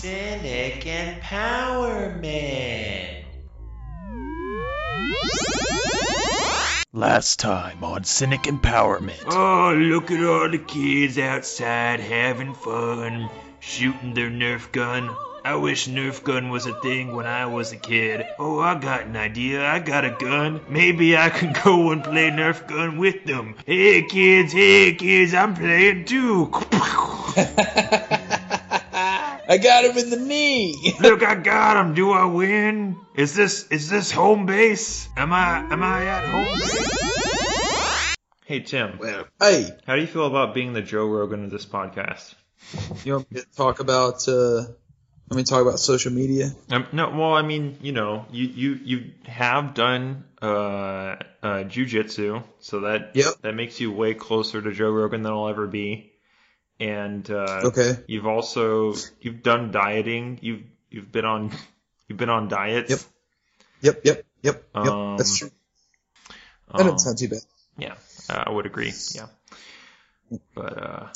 Cynic Empowerment. Last time on Cynic Empowerment. Oh, look at all the kids outside having fun, shooting their Nerf gun. I wish Nerf gun was a thing when I was a kid. Oh, I got an idea. I got a gun. Maybe I can go and play Nerf gun with them. Hey, kids. Hey, kids. I'm playing too. I got him in the knee. Look, I got him. Do I win? Is this is this home base? Am I am I at home? Hey, Tim. Well, hey, How do you feel about being the Joe Rogan of this podcast? you want me to talk about? Uh, let me talk about social media. Um, no, well, I mean, you know, you you you have done uh, uh, jujitsu, so that Yep. that makes you way closer to Joe Rogan than I'll ever be. And uh, Okay. you've also you've done dieting. You've you've been on you've been on diets. Yep. Yep. Yep. Yep. Yep. Um, That's true. That Um, doesn't sound too bad. yeah, I would agree. Yeah, but uh,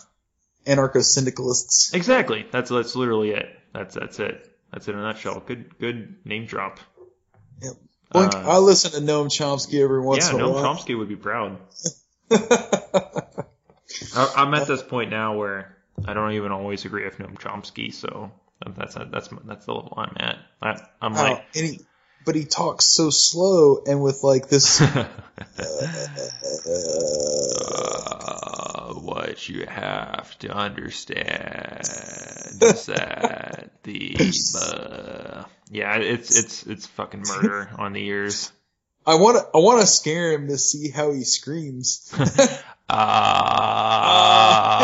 Anarcho syndicalists. exactly. That's that's literally it. That's that's it. That's it in a nutshell. Good good name drop. Yep. Blink, Uh, I listen to Noam Chomsky every once yeah, in a Noam while. Yeah, Noam Chomsky would be proud. I, I'm at this point now where I don't even always agree with Noam Chomsky, so that's that's that's the level I'm at. I, I'm Oh, like, and he, but he talks so slow and with like this. uh, what you have to understand is that the uh, yeah, it's it's it's fucking murder on the ears. I want to. I want to scare him to see how he screams. Ah.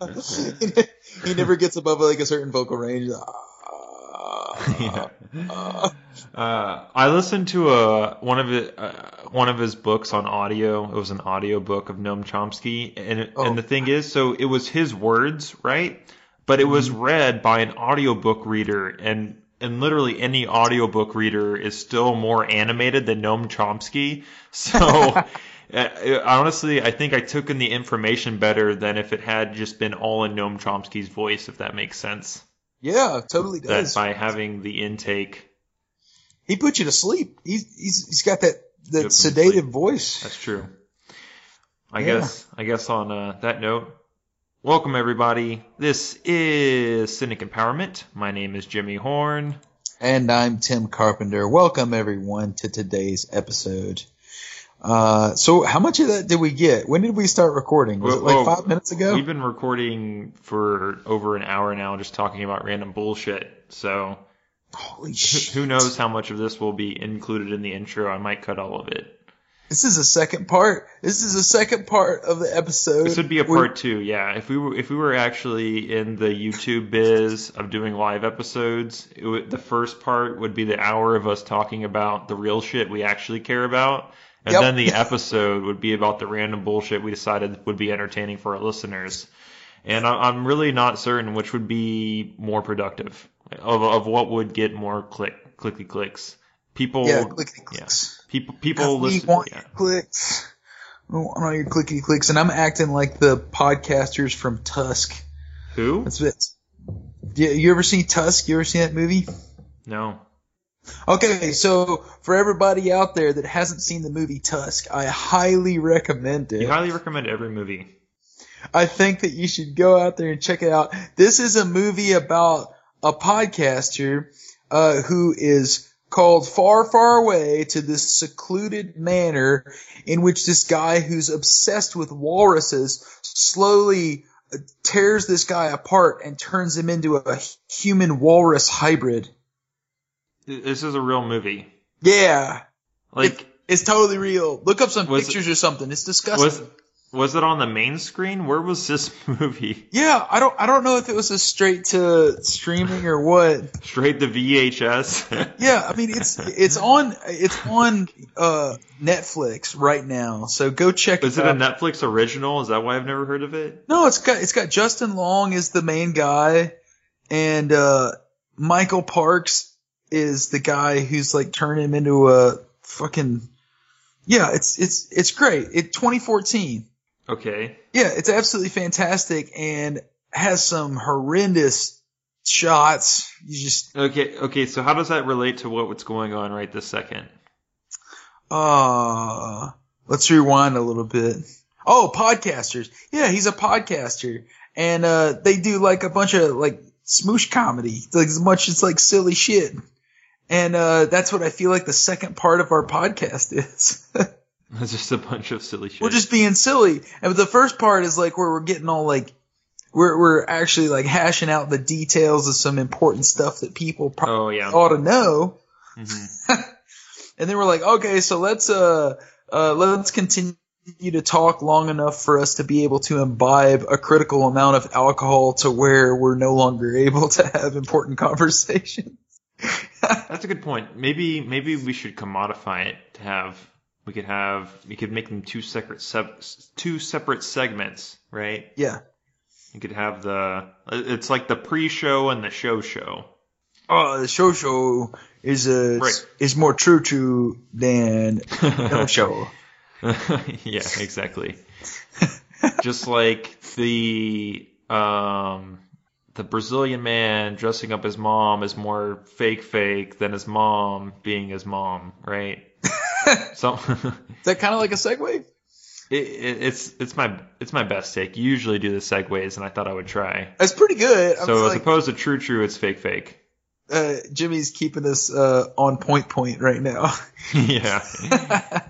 he never gets above like a certain vocal range. Yeah. Uh, I listened to a one of it, uh, one of his books on audio. It was an audio book of Noam Chomsky, and Oh. and the thing is, so it was his words, right? But it was read by an audiobook reader, and and literally any audiobook reader is still more animated than Noam Chomsky. So. uh, Honestly, I think I took in the information better than if it had just been all in Noam Chomsky's voice, if that makes sense. Yeah, totally That does. by having the intake He put you to sleep. He's he's he's got that that Put me to sedative sleep. voice. That's true. I Yeah. guess I guess on uh, that note, welcome everybody. This is Cynic Empowerment. My name is Jimmy Horn. And I'm Tim Carpenter. Welcome everyone to today's episode. Uh, so how much of that did we get? When did we start recording? Was it like Well, five minutes ago? We've been recording for over an hour now, just talking about random bullshit. So Holy who- shit! who knows how much of this will be included in the intro? I might cut all of it. This is a second part. This is a second part of the episode. This would be a We're- part two, yeah. If we were if we were actually in the YouTube biz of doing live episodes, it would, the first part would be the hour of us talking about the real shit we actually care about, and Yep. then the episode would be about the random bullshit we decided would be entertaining for our listeners. And I'm really not certain which would be more productive of of what would get more click clicky clicks. People, Yeah, clickety clicks. people, people we listen. Want yeah. clicks. We want all your clicky clicks, and I'm acting like the podcasters from Tusk. Who? That's it. Yeah, you ever seen Tusk? You ever seen that movie? No. Okay, so for everybody out there that hasn't seen the movie Tusk, I highly recommend it. You highly recommend every movie. I think that you should go out there and check it out. This is a movie about a podcaster uh, who is called far, far away to this secluded manor in which this guy who's obsessed with walruses slowly uh, tears this guy apart and turns him into a human walrus hybrid. This is a real movie. Yeah, Like, it's totally real. Look up some Was it- pictures or something. It's disgusting. was was it on the main screen? Where was this movie? yeah, I don't, I don't know if it was a straight to streaming or what. Straight to VHS. Yeah, I mean it's it's on it's on uh, Netflix right now, so go check is it it a. Netflix original? Is that why I've never heard of it? no, it's got it's got Justin Long is the main guy, and uh, Michael Parks is the guy who's like turning him into a fucking yeah. It's it's it's great. It 2014. Okay. Yeah, it's absolutely fantastic and has some horrendous shots. You just Okay, okay. So how does that relate to what, what's going on right this second? uh let's rewind a little bit. Oh, podcasters. Yeah, he's a podcaster. And uh they do like a bunch of like Smosh comedy. Like as much as like silly shit. And uh that's what I feel like the second part of our podcast is. It's just a bunch of silly shit. we're just being silly. And the first part is like where we're getting all like we're we're actually like hashing out the details of some important stuff that people probably oh yeah. ought to know. Mhm. And then we're like, okay, so let's uh uh let's continue to talk long enough for us to be able to imbibe a critical amount of alcohol to where we're no longer able to have important conversations. That's a good point. Maybe maybe we should commodify it to have we could have we could make them two separate sub, two separate segments, right? yeah. You could have the it's like the pre-show and the show show. Oh, the show show is a Right. is more true to than no show. yeah, exactly. Just like the um the Brazilian man dressing up his mom is more fake fake than his mom being his mom, right? so Is that kind of like a segue? it, it, it's it's my it's my best take. You usually do the segues, and I thought I would try. It's pretty good. I So as like, opposed to true true, it's fake fake. uh, Jimmy's keeping us uh, on point point right now. yeah,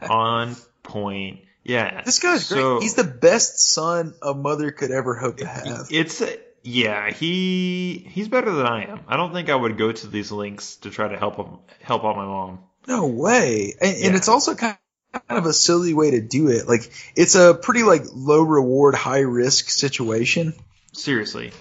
on point. Yeah, This guy's great. He's the best son a mother could ever hope to have. It's yeah, he he's better than I am. I don't think I would go to these links to try to help him help out my mom. No way. And, and it's also kind of a silly way to do it. Like it's a pretty like low reward, high risk situation Seriously.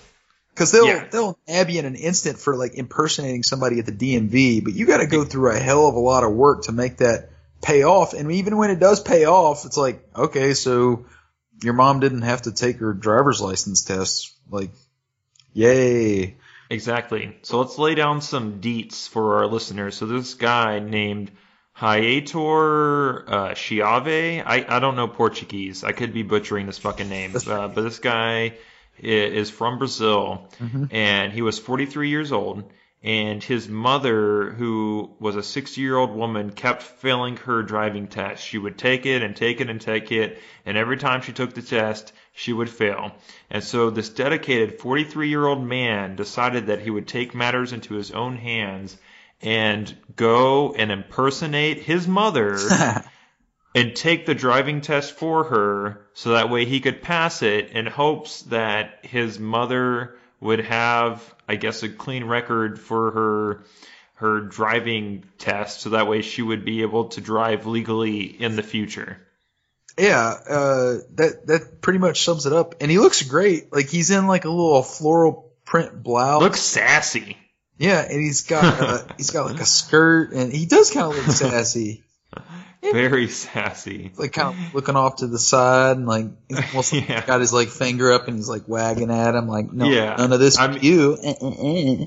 because they'll Yeah. they'll nab you in an instant for like impersonating somebody at the DMV, but you got to go through a hell of a lot of work to make that pay off. And even when it does pay off, it's like okay, so your mom didn't have to take her driver's license test. Like, yay. Exactly. So let's lay down some deets for our listeners. So this guy named Hayator uh, Chiave. I, I don't know Portuguese. I could be butchering this fucking name. Uh, but this guy is from Brazil, and he was 43 years old. And his mother, who was a 60 year old woman, kept failing her driving test. She would take it and take it and take it, and every time she took the test, she would fail. And so this dedicated 43 year old man decided that he would take matters into his own hands and go and impersonate his mother and take the driving test for her so that way he could pass it in hopes that his mother would have I guess a clean record for her her driving test so that way she would be able to drive legally in the future. Yeah, uh, that that pretty much sums it up. And he looks great. Like he's in like a little floral print blouse. Looks sassy. yeah, and he's got uh, he's got like a skirt, and he does kind of look sassy. Very sassy. Like kind of looking off to the side, and like he's almost like got his like finger up, and he's like wagging at him, like no, Yeah. none of this I'm- you. Eh, eh, eh.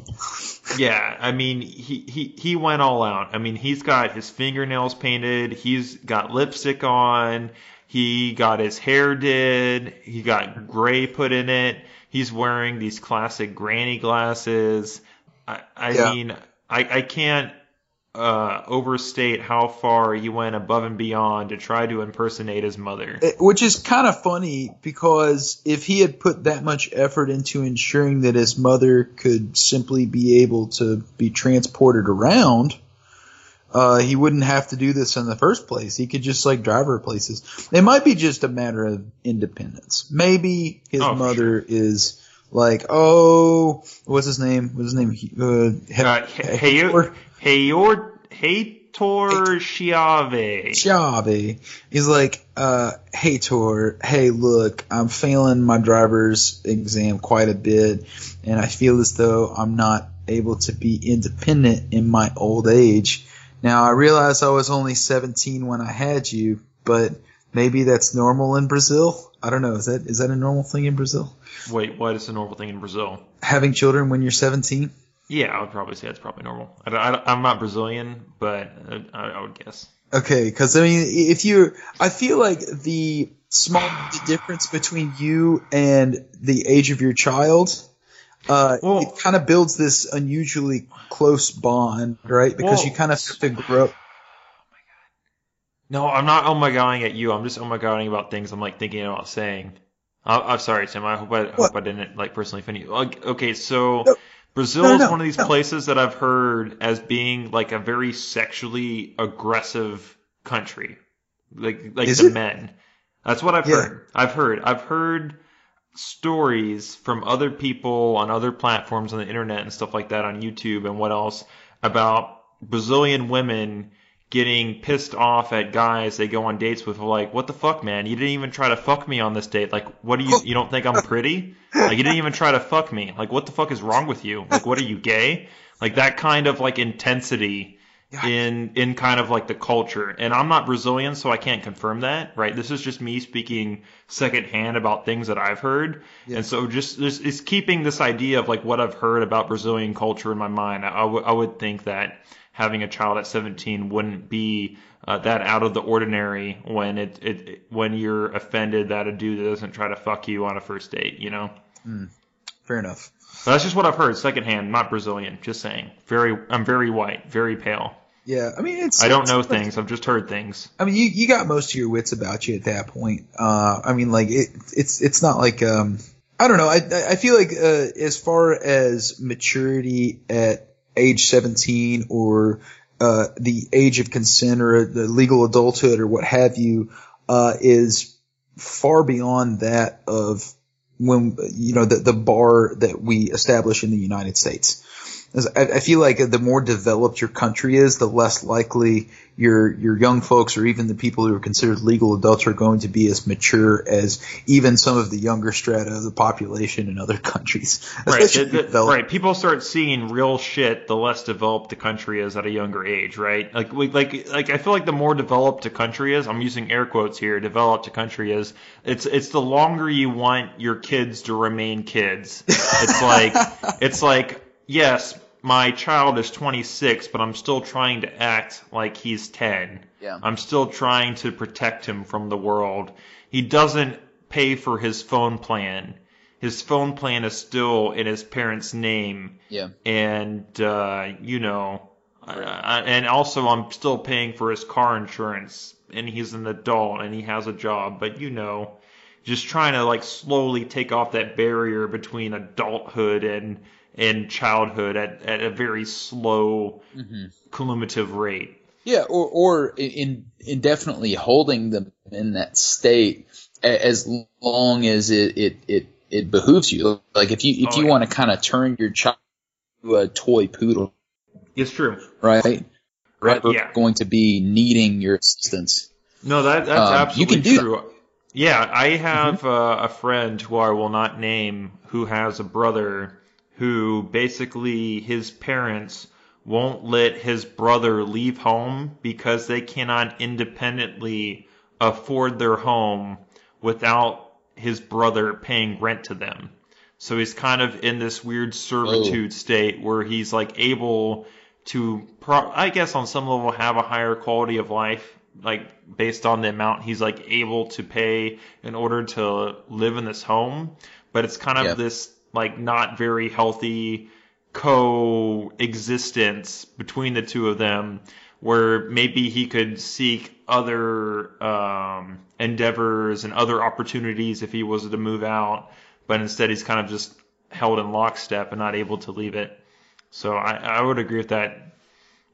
Yeah, I mean he, he he went all out. I mean he's got his fingernails painted, he's got lipstick on, he got his hair did, he got gray put in it. He's wearing these classic granny glasses. I I Yeah. mean I I can't uh, overstate how far he went above and beyond to try to impersonate his mother. It- Which is kind of funny because if he had put that much effort into ensuring that his mother could simply be able to be transported around, uh, he wouldn't have to do this in the first place. He could just like drive her places. It might be just a matter of independence. Maybe his Oh, mother is like, oh, what's his name? What's his name? He- Uh, Uh, Heyor Heyor Heitor Chiave. Chavi. He's like, uh, hey Tor, hey look, I'm failing my driver's exam quite a bit, and I feel as though I'm not able to be independent in my old age. Now I realize I was only 17 when I had you, but maybe that's normal in Brazil. I don't know. Is that is that a normal thing in Brazil? Wait, what is a normal thing in Brazil? Having children when you're 17? Yeah, I would probably say it's probably normal. I, am not Brazilian, but I, I would guess. Okay, because I mean, if you, I feel like the small the difference between you and the age of your child, uh, Well- it kind of builds this unusually close bond, right? Because Well- you kind of have to grow. No, I'm not oh my godding at you. I'm just oh my godding about things I'm like thinking about saying. I, I'm sorry, Tim. I hope I hope I didn't like personally offend you. Like, okay, so No. Brazil No, is no, one of these places that I've heard as being like a very sexually aggressive country. Like like Is the it? men. That's what I've Yeah. heard. I've heard. I've heard stories from other people on other platforms on the internet and stuff like that on YouTube and what else about Brazilian women getting pissed off at guys they go on dates with like what the fuck man? You didn't even try to fuck me on this date. Like what do you you don't think I'm pretty? Like you didn't even try to fuck me. Like what the fuck is wrong with you? Like what are you gay? Like that kind of like intensity in in kind of like the culture. And I'm not Brazilian so I can't confirm that right? This is just me speaking secondhand about things that I've heard. Yeah. and so just this is keeping this idea of like what I've heard about Brazilian culture in my mind. I, I would- I would think that having a child at 17 wouldn't be uh, that out of the ordinary when it, it it- when you're offended that a dude doesn't try to fuck you on a first date you know Fair enough. that's just what I've heard secondhand not Brazilian just saying very I'm very white very pale Yeah, I mean, it's. I don't know it's- things I've just heard things I mean, you, you got most of your wits about you at that point. Uh, I mean, like it, it's it's not like um, I don't know. I I I feel like uh, as far as maturity at age seventeen or uh, the age of consent or the legal adulthood or what have you uh, is far beyond that of when you know the the bar that we establish in the United States. I, feel like the more developed your country is, the less likely your your young folks or even the people who are considered legal adults are going to be as mature as even some of the younger strata of the population in other countries. Right, the- right. People start seeing real shit the less developed the country is at a younger age, right? Like, we- like, like I feel like the more developed a country is, I'm using air quotes here, developed a country is, it's it's the longer you want your kids to remain kids. It's like, it's like, yes, my child is 26, but I'm still trying to act like he's 10. Yeah. I'm still trying to protect him from the world. He doesn't pay for his phone plan. His phone plan is still in his parents' name, yeah. and uh, you know, uh, and also I'm still paying for his car insurance, and he's an adult and he has a job, but you know, just trying to like slowly take off that barrier between adulthood and and childhood at, at a very slow cumulative rate. Yeah, or or in indefinitely holding them in that state as long as it it it, it behooves you. Like if you if Oh, you yeah. want to kind of turn your child into a toy poodle, It's true. right? Rather yeah. going to be needing your assistance. No, that that's Um, you absolutely can do true. Yeah, I have uh, a friend who I will not name who has a brother who basically his parents won't let his brother leave home because they cannot independently afford their home without his brother paying rent to them. So he's kind of in this weird servitude state where he's like able to, pro- I guess on some level, have a higher quality of life, like based on the amount he's like able to pay in order to live in this home. But it's kind of Yeah. this like not very healthy coexistence between the two of them where maybe he could seek other um, endeavors and other opportunities if he was to move out, but instead he's kind of just held in lockstep and not able to leave it. So I, I would agree with that.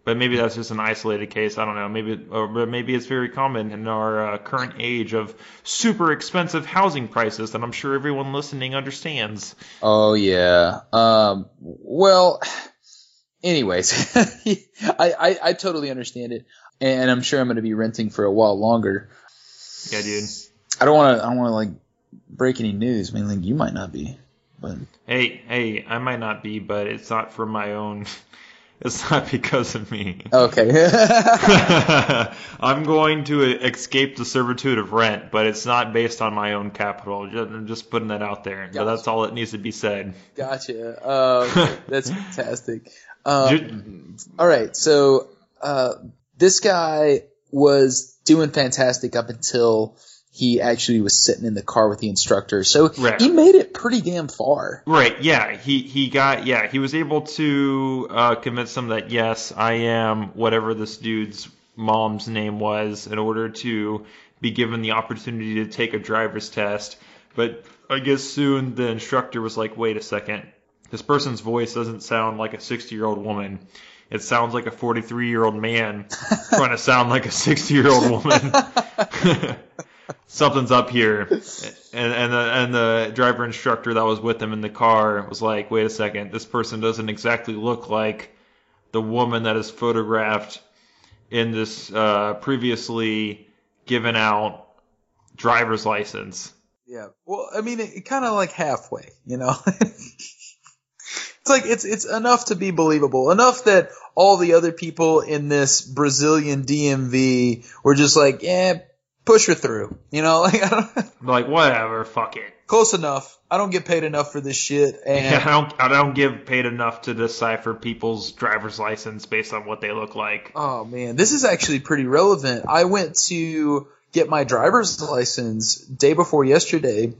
But maybe that's just an isolated case. I don't know. Maybe, or maybe it's very common in our uh, current age of super expensive housing prices that I'm sure everyone listening understands. Oh yeah. Um. Well. Anyways, I, I I totally understand it, and I'm sure I'm going to be renting for a while longer. Yeah, dude. I don't want to. I don't want to like break any news. I mean, like you might not be, but Hey, hey, I might not be, but it's not for my own. It's not because of me. okay. I'm going to escape the servitude of rent, but it's not based on my own capital. I'm just putting that out there. But Gotcha. that's all that needs to be said. Gotcha. Um, that's fantastic. Um, all right. So uh, this guy was doing fantastic up until he actually was sitting in the car with the instructor. So Right. he made it pretty damn far. Right. Yeah. He he got yeah. He was able to uh, convince them that yes, I am whatever this dude's mom's name was in order to be given the opportunity to take a driver's test. But I guess soon the instructor was like, wait a second, this person's voice doesn't sound like a 60 year old woman. It sounds like a 43 year old man trying to sound like a 60 year old woman. Something's up here. And, and, the, and the driver instructor that was with him in the car was like, wait a second, this person doesn't exactly look like the woman that is photographed in this uh, previously given out driver's license. Yeah. Well, I mean, it, it kind of like halfway, you know. it's like it's it's enough to be believable, enough that all the other people in this Brazilian DMV were just like, yeah, push her through, you know, like I don't, Like, whatever, fuck it. close enough. I don't get paid enough for this shit, and Yeah, I don't I don't give paid enough to decipher people's driver's license based on what they look like. Oh man, this is actually pretty relevant. I went to get my driver's license day before yesterday,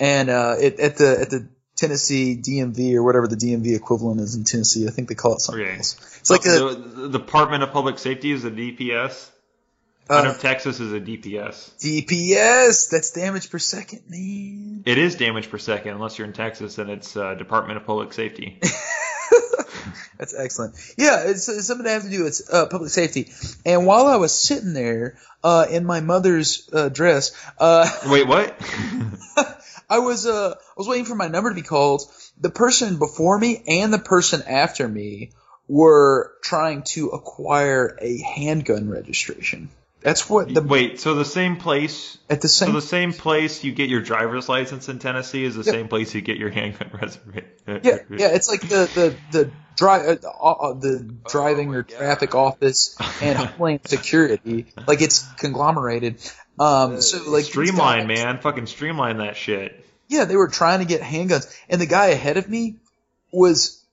and uh, it, at the at the Tennessee DMV or whatever the DMV equivalent is in Tennessee. I think they call it something Okay. else. It's like a the, the Department of Public Safety is the DPS. I know uh, Texas is a DPS. DPS. That's damage per second, man. It is damage per second, unless you're in Texas and it's uh, Department of Public Safety. That's excellent. Yeah, it's, it's something to have to do with uh, public safety. And while I was sitting there uh, in my mother's uh, dress, uh, Wait, what? I was uh I was waiting for my number to be called. The person before me and the person after me were trying to acquire a handgun registration. That's what the Wait, so the same place, at the same. so the same place you get your driver's license in Tennessee is the Yeah. same place you get your handgun reservation. yeah yeah it's like the the the dri- uh, uh, the driving or traffic office and Homeland Security like it's conglomerated. Um, so like Streamline, guys- man. Fucking streamline that shit. Yeah, they were trying to get handguns, and the guy ahead of me was.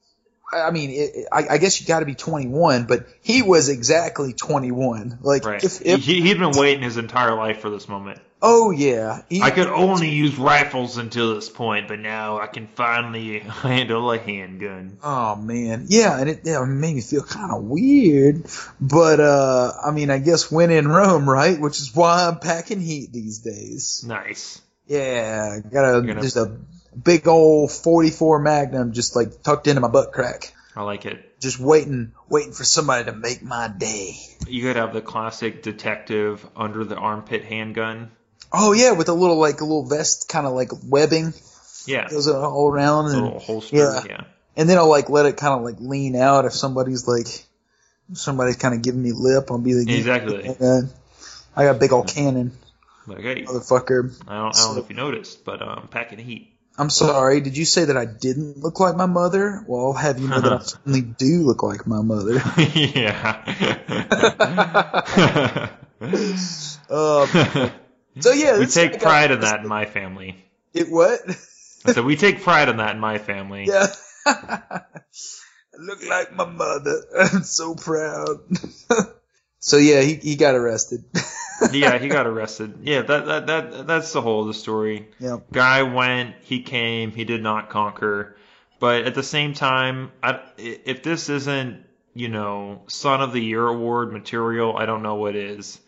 I mean, it, I, I guess you got to be 21, but he was exactly 21. Like, Right. if, if he, he'd been waiting his entire life for this moment. oh yeah, he, I could only use rifles until this point, but now I can finally handle a handgun. oh man, yeah, and it, yeah, it made me feel kind of weird, but uh, I mean, I guess when in Rome, right? Which is why I'm packing heat these days. Nice. Yeah, got a gonna- just a big old 44 Magnum just like tucked into my butt crack. I like it. just waiting, waiting for somebody to make my day. You could have the classic detective under the armpit handgun. Oh yeah, with a little like a little vest, kind of like webbing Yeah. goes all around, A and little holster. yeah. yeah. and then I'll like let it kind of like lean out if somebody's like, somebody's kind of giving me lip. I'll be like, Exactly. "Uh, I got a big old cannon, Like, hey, motherfucker. I don't, I don't know if you noticed, but I'm um, packing heat. I'm sorry. Did you say that I didn't look like my mother? Well, I'll have you know that I certainly do look like my mother. yeah. Um, so yeah, we take pride in that in my family. It what? So we take pride in that in my family. Yeah. I look like my mother. I'm so proud. So yeah, he, he got arrested. yeah, he got arrested. Yeah, that, that that that's the whole of the story. yeah. Guy went, he came, he did not conquer. But at the same time, I, if this isn't, you know, Son of the Year award material, I don't know what is.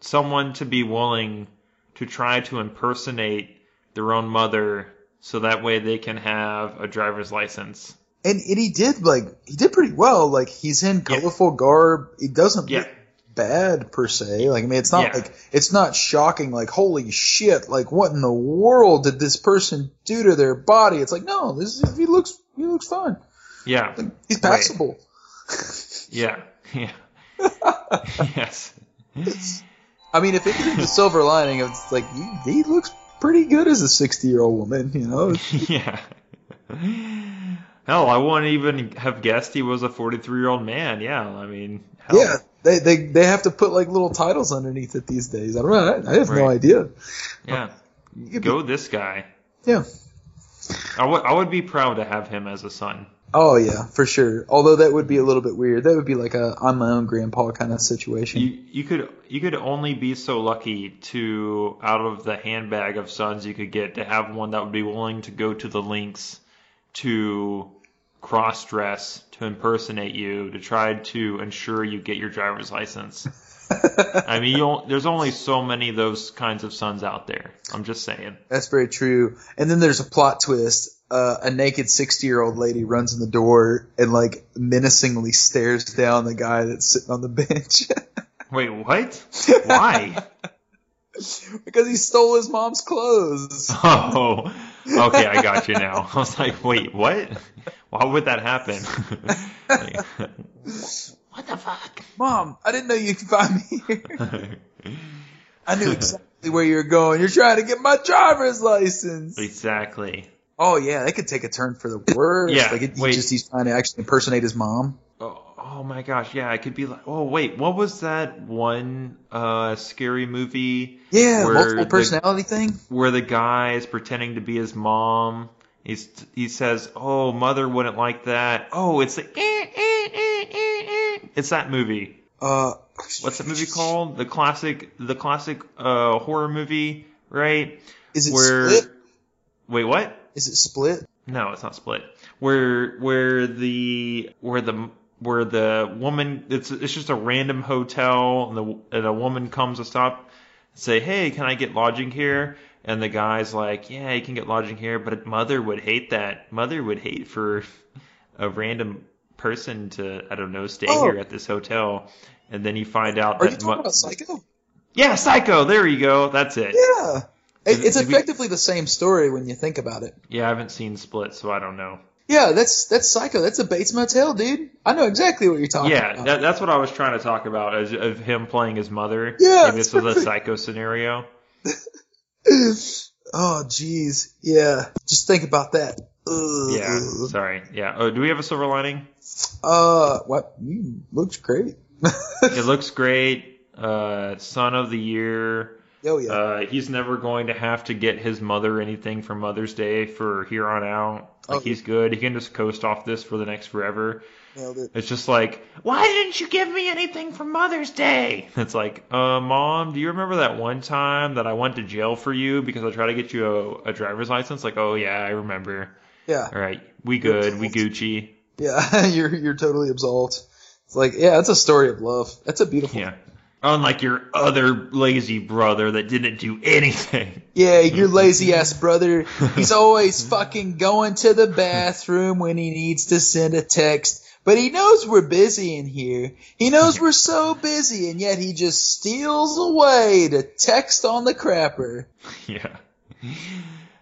Someone to be willing to try to impersonate their own mother so that way they can have a driver's license. And, and he did like he did pretty well. Like he's in colorful garb. It doesn't Yeah. Bad per se. Like I mean, it's not Yeah. like it's not shocking. Like holy shit! Like what in the world did this person do to their body? It's like no, this is, he looks he looks fine. Yeah, Like, he's Right. passable. yeah, yeah. yes. I mean, if it was the silver lining, it's like he, he looks pretty good as a sixty year old woman. You know, yeah. Hell, I wouldn't even have guessed he was a 43 year old man. Yeah, I mean, hell. Yeah, they, they they have to put like little titles underneath it these days. I don't know. I, I have no idea. Yeah. Could Go this guy. yeah. I would I would be proud to have him as a son. Oh yeah, for sure. Although that would be a little bit weird. That would be like a I'm my own grandpa kind of situation. You you could you could only be so lucky to out of the handbag of sons you could get to have one that would be willing to go to the links to cross dress to impersonate you to try to ensure you get your driver's license. I mean, you there's only so many of those kinds of sons out there. I'm just saying. That's very true. And then there's a plot twist. Uh, a naked 60 year old lady runs in the door and like menacingly stares down the guy that's sitting on the bench Wait, what? Why? because he stole his mom's clothes. Oh, okay, I got you now. I was like, wait, what? Why would that happen? Like, what the fuck? Mom, I didn't know you could find me here. I knew exactly where you were going. You're trying to get my driver's license. exactly. Oh yeah, that could take a turn for the worse. Yeah, like it, he wait. just he's trying to actually impersonate his mom. Oh, oh my gosh, yeah, I could be like, oh wait, what was that one uh scary movie Yeah, multiple the- personality thing. where the guy is pretending to be his mom? He's he says, "Oh, mother wouldn't like that." Oh, it's the eh, eh, eh, eh, eh. It's that movie. Uh, What's that movie called? The classic the classic uh horror movie, right? Is it Where Split? Wait, what? Is it Split? No, it's not split. Where where the where the where the woman it's it's just a random hotel and the and a woman comes to stop and say, "Hey, can I get lodging here?" And the guy's like, "Yeah, you can get lodging here, but mother would hate that. Mother would hate for a random person to I don't know stay Oh. here at this hotel." And then you find out Are you that talking mo- about Psycho? yeah, Psycho. There you go. That's it. Yeah. It, it's we- effectively the same story when you think about it. Yeah, I haven't seen Split, so I don't know. Yeah, that's that's Psycho. That's a Bates Motel, dude. I know exactly what you're talking Yeah, about. that, that's what I was trying to talk about, as of him playing his mother. Yeah, this was a psycho scenario. oh, jeez. Yeah. Just think about that. Ugh. Yeah, sorry. Yeah. Oh, do we have a silver lining? Uh, what? Mm, looks great. It looks great. Uh, son of the year. oh yeah. Uh, he's never going to have to get his mother anything for Mother's Day for here on out. Like Oh. he's good. He can just coast off this for the next forever. Nailed it. It's just like, why didn't you give me anything for Mother's Day? It's like, uh, mom, do you remember that one time that I went to jail for you because I tried to get you a, a driver's license? Like, oh yeah, I remember. Yeah. All right, we good, we Gucci. Yeah. you're you're totally absolved. It's like, yeah, it's a story of love. That's a beautiful. Yeah. Unlike your other lazy brother that didn't do anything. Yeah, your lazy ass brother. He's always fucking going to the bathroom when he needs to send a text. But he knows we're busy in here. He knows we're so busy, and yet he just steals away to text on the crapper. Yeah.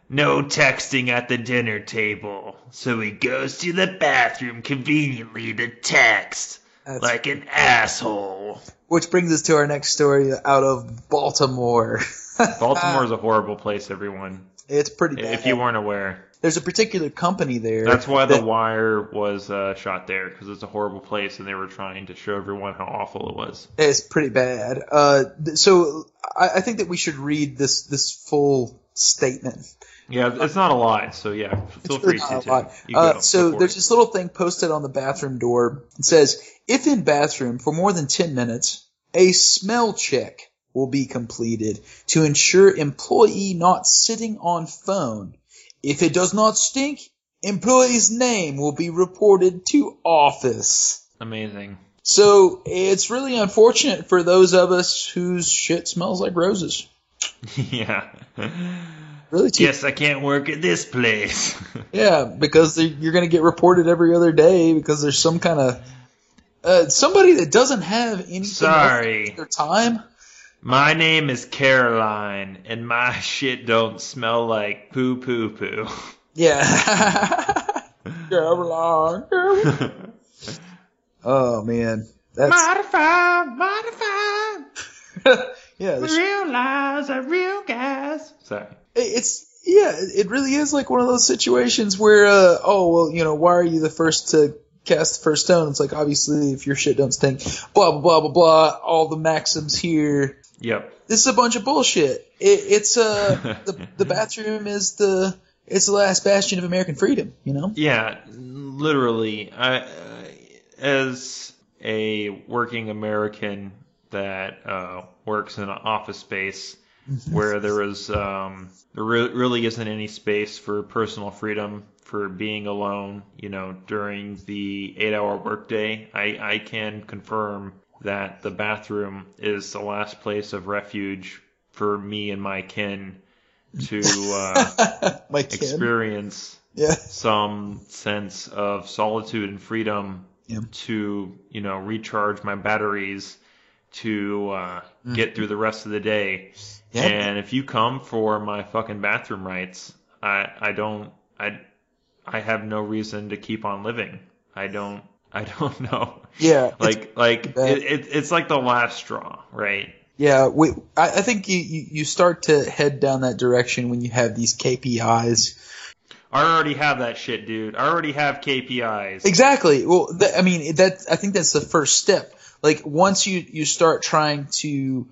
No texting at the dinner table, so he goes to the bathroom conveniently to text. That's- like an asshole. Which brings us to our next story out of Baltimore. Baltimore is a horrible place, everyone. it's pretty bad. If you weren't aware. There's a particular company there. That's why The Wire was uh, shot there, because it's a horrible place, and they were trying to show everyone how awful it was. It's pretty bad. Uh, th- so I, I think that we should read this this full statement. Yeah, it's not a lot, so yeah, feel really free not to. Uh, so there's it. this little thing posted on the bathroom door. It says, "If in bathroom for more than 10 minutes, a smell check will be completed to ensure employee not sitting on phone. If it does not stink, employee's name will be reported to office." amazing. So it's really unfortunate for those of us whose shit smells like roses. yeah. Really, yes, I can't work at this place. Yeah, because you're going to get reported every other day because there's some kind of uh, somebody that doesn't have anything Sorry. their time. My name is Caroline, and my shit don't smell like poo poo poo. Yeah. Caroline. oh man, that's modify, modify. yeah. there's- Real lives are real guys. Sorry. It's yeah. It really is like one of those situations where uh, oh well, you know, why are you the first to cast the first stone? It's like obviously if your shit don't stink, blah blah blah blah blah. All the maxims here. Yep. this is a bunch of bullshit. It, it's uh the the bathroom is the it's the last bastion of American freedom. You know. Yeah. literally, I, uh, as a working American that uh, works in an office space where there is um, there re- really isn't any space for personal freedom for being alone, you know, during the eight-hour workday, I, I can confirm that the bathroom is the last place of refuge for me and my kin to uh, My kid. experience Yeah. some sense of solitude and freedom Yeah. to you know recharge my batteries to uh, get through the rest of the day. And if you come for my fucking bathroom rights, I I don't I I have no reason to keep on living. I don't I don't know. Yeah. it's- Like like it, it, it's like the last straw, right? Yeah, we, I, I think you, you, you start to head down that direction when you have these KPIs. I already have that shit, dude. I already have KPIs. Exactly. Well, th- I mean, that I think that's the first step. Like once you you start trying to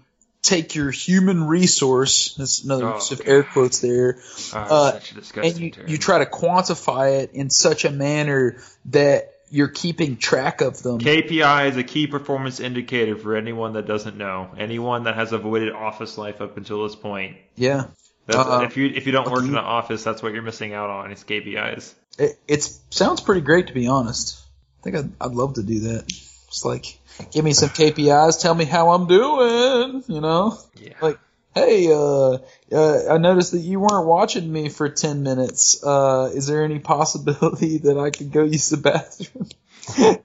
take your human resource, that's another Oh, use of air quotes there oh, uh, and you, term. you try to quantify it in such a manner that you're keeping track of them. KPI is a key performance indicator for anyone that doesn't know. Anyone that has avoided office life up until this point. Yeah. That's, Uh, if you if you don't work okay. in an office, that's what you're missing out on. It's KPIs. It it's, sounds pretty great to be honest. I think I'd, I'd love to do that. Just like, give me some KPIs, tell me how I'm doing, you know? Yeah. Like, hey, uh, uh, I noticed that you weren't watching me for 10 minutes. Uh, is there any possibility that I could go use the bathroom?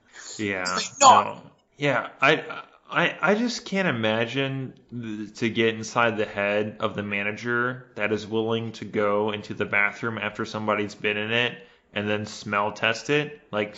Yeah. No. No. Yeah. I I I just can't imagine th- to get inside the head of the manager that is willing to go into the bathroom after somebody's been in it and then smell test it. Like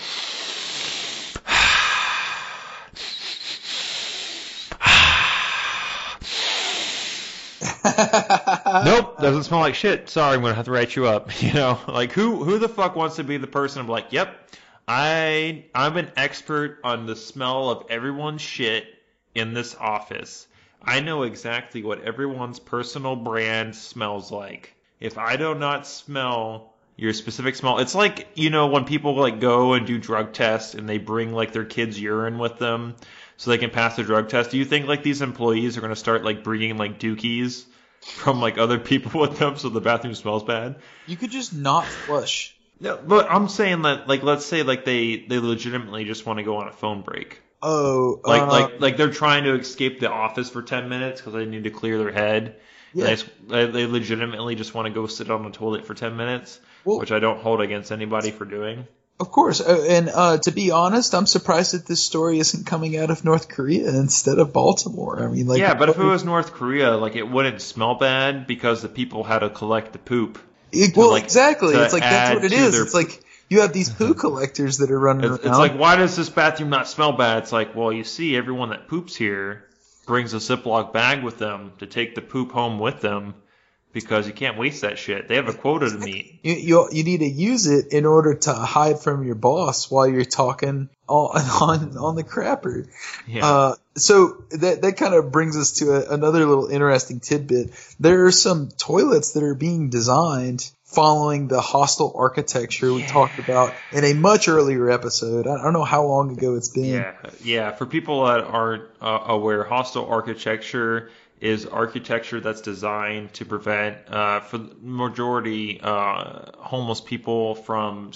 Nope, doesn't smell like shit. Sorry, I'm gonna have to write you up. You know, like who who the fuck wants to be the person of like, yep, I I'm an expert on the smell of everyone's shit in this office. I know exactly what everyone's personal brand smells like. If I do not smell your specific smell, it's like you know when people like go and do drug tests and they bring like their kids' urine with them so they can pass the drug test. Do you think like these employees are gonna start like bringing like dookies? From like other people with them so the bathroom smells bad. you could just not flush. No, but I'm saying that like let's say like they they legitimately just want to go on a phone break. Oh, Like uh, like like they're trying to escape the office for 10 minutes cuz they need to clear their head. Yeah. They, they legitimately just want to go sit on the toilet for 10 minutes, Well- which I don't hold against anybody for doing. Of course, uh, and uh, to be honest, I'm surprised that this story isn't coming out of North Korea instead of Baltimore. I mean, like, yeah, but if it was North Korea, like it wouldn't smell bad because the people had to collect the poop. It- well, like, exactly. It's like that's what it is. their- It's like you have these poo collectors that are running It's, around. it's like, why does this bathroom not smell bad? It's like, well, you see, everyone that poops here brings a Ziploc bag with them to take the poop home with them because you can't waste that shit. They have a quota to meet. you, you you need to use it in order to hide from your boss while you're talking on on, on the crapper. Yeah. Uh, so that that kind of brings us to a, another little interesting tidbit. There are some toilets that are being designed following the hostile architecture we talked about in a much earlier episode. I don't know how long ago it's been. Yeah, yeah. For people that aren't uh, aware, hostile architecture is architecture that's designed to prevent, uh, for the majority, uh, homeless people from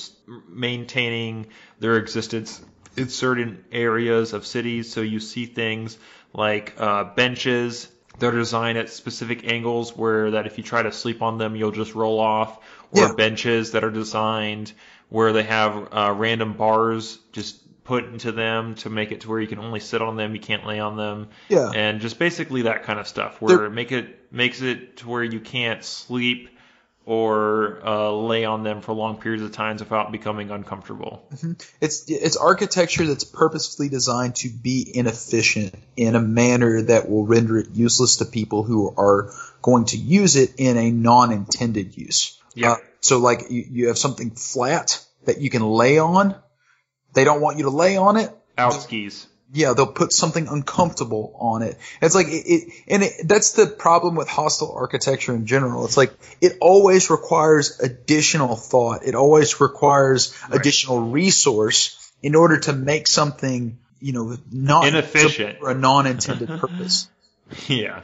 maintaining their existence in certain areas of cities. So you see things like uh, benches that are designed at specific angles where that if you try to sleep on them, you'll just roll off, or Yeah. benches that are designed where they have uh, random bars just put into them to make it to where you can only sit on them, you can't lay on them, Yeah. and just basically that kind of stuff where They're- make it makes it to where you can't sleep or uh, lay on them for long periods of times without becoming uncomfortable. It's it's architecture that's purposefully designed to be inefficient in a manner that will render it useless to people who are going to use it in a non-intended use. Yeah. Uh, so like you, you have something flat that you can lay on. They don't want you to lay on it. Out skis. yeah, they'll put something uncomfortable on it. It's like it, it and it, that's the problem with hostile architecture in general. It's like it always requires additional thought. It always requires additional resource in order to make something, you know, not Inefficient. for a non-intended purpose. Yeah.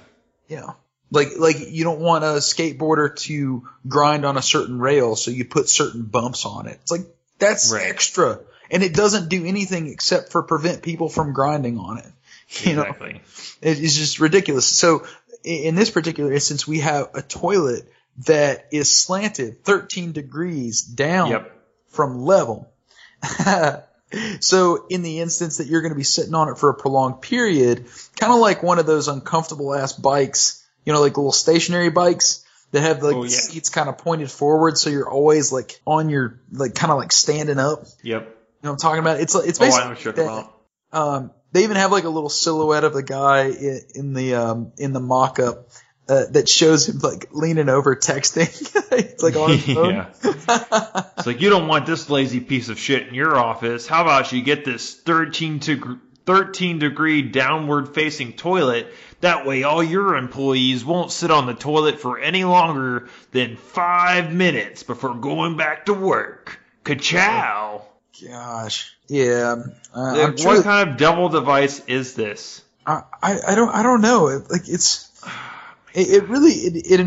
Yeah. Like like you don't want a skateboarder to grind on a certain rail, so you put certain bumps on it. It's like that's Right. extra, and it doesn't do anything except for prevent people from grinding on it. You know, Exactly. it is just ridiculous. So in this particular instance, we have a toilet that is slanted 13 degrees down Yep. from level. so in the instance that you're going to be sitting on it for a prolonged period, kind of like one of those uncomfortable ass bikes, you know, like little stationary bikes that have like Oh, the yeah. seats kind of pointed forward, so you're always like on your like kind of like standing up. You know I'm talking about? It's it's Oh, I basically you're that. Um, they even have like a little silhouette of the guy in, in the um, in the mock-up uh, that shows him like leaning over texting. it's like on his phone. Yeah. It's like you don't want this lazy piece of shit in your office. How about you get this 13 to 13 degree downward facing toilet? That way all your employees won't sit on the toilet for any longer than 5 minutes before going back to work. Ka-chow. Gosh, yeah. Uh, I'm Like, sure what kind of devil device is this? I, I I don't I don't know. It, like it's it, it really it, it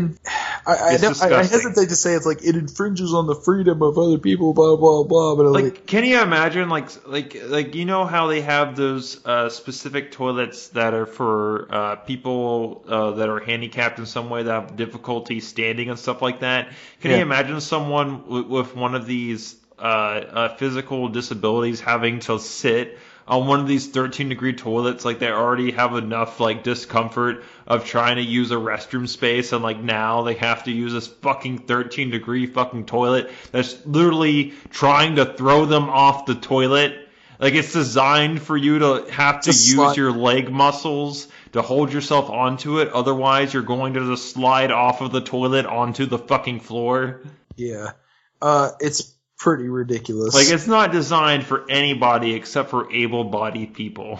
I I, don't- I I hesitate to say it's like it infringes on the freedom of other people. Blah blah blah. But like, like can you imagine like like like you know how they have those uh, specific toilets that are for uh, people uh, that are handicapped in some way that have difficulty standing and stuff like that can Yeah. you imagine someone w- with one of these uh, uh, physical disabilities having to sit on one of these 13 degree toilets like they already have enough like discomfort of trying to use a restroom space and like now they have to use this fucking 13 degree fucking toilet that's literally trying to throw them off the toilet. Like it's designed for you to have to use slide- your leg muscles to hold yourself onto it otherwise you're going to just slide off of the toilet onto the fucking floor. Yeah, uh, it's pretty ridiculous. like it's not designed for anybody except for able-bodied people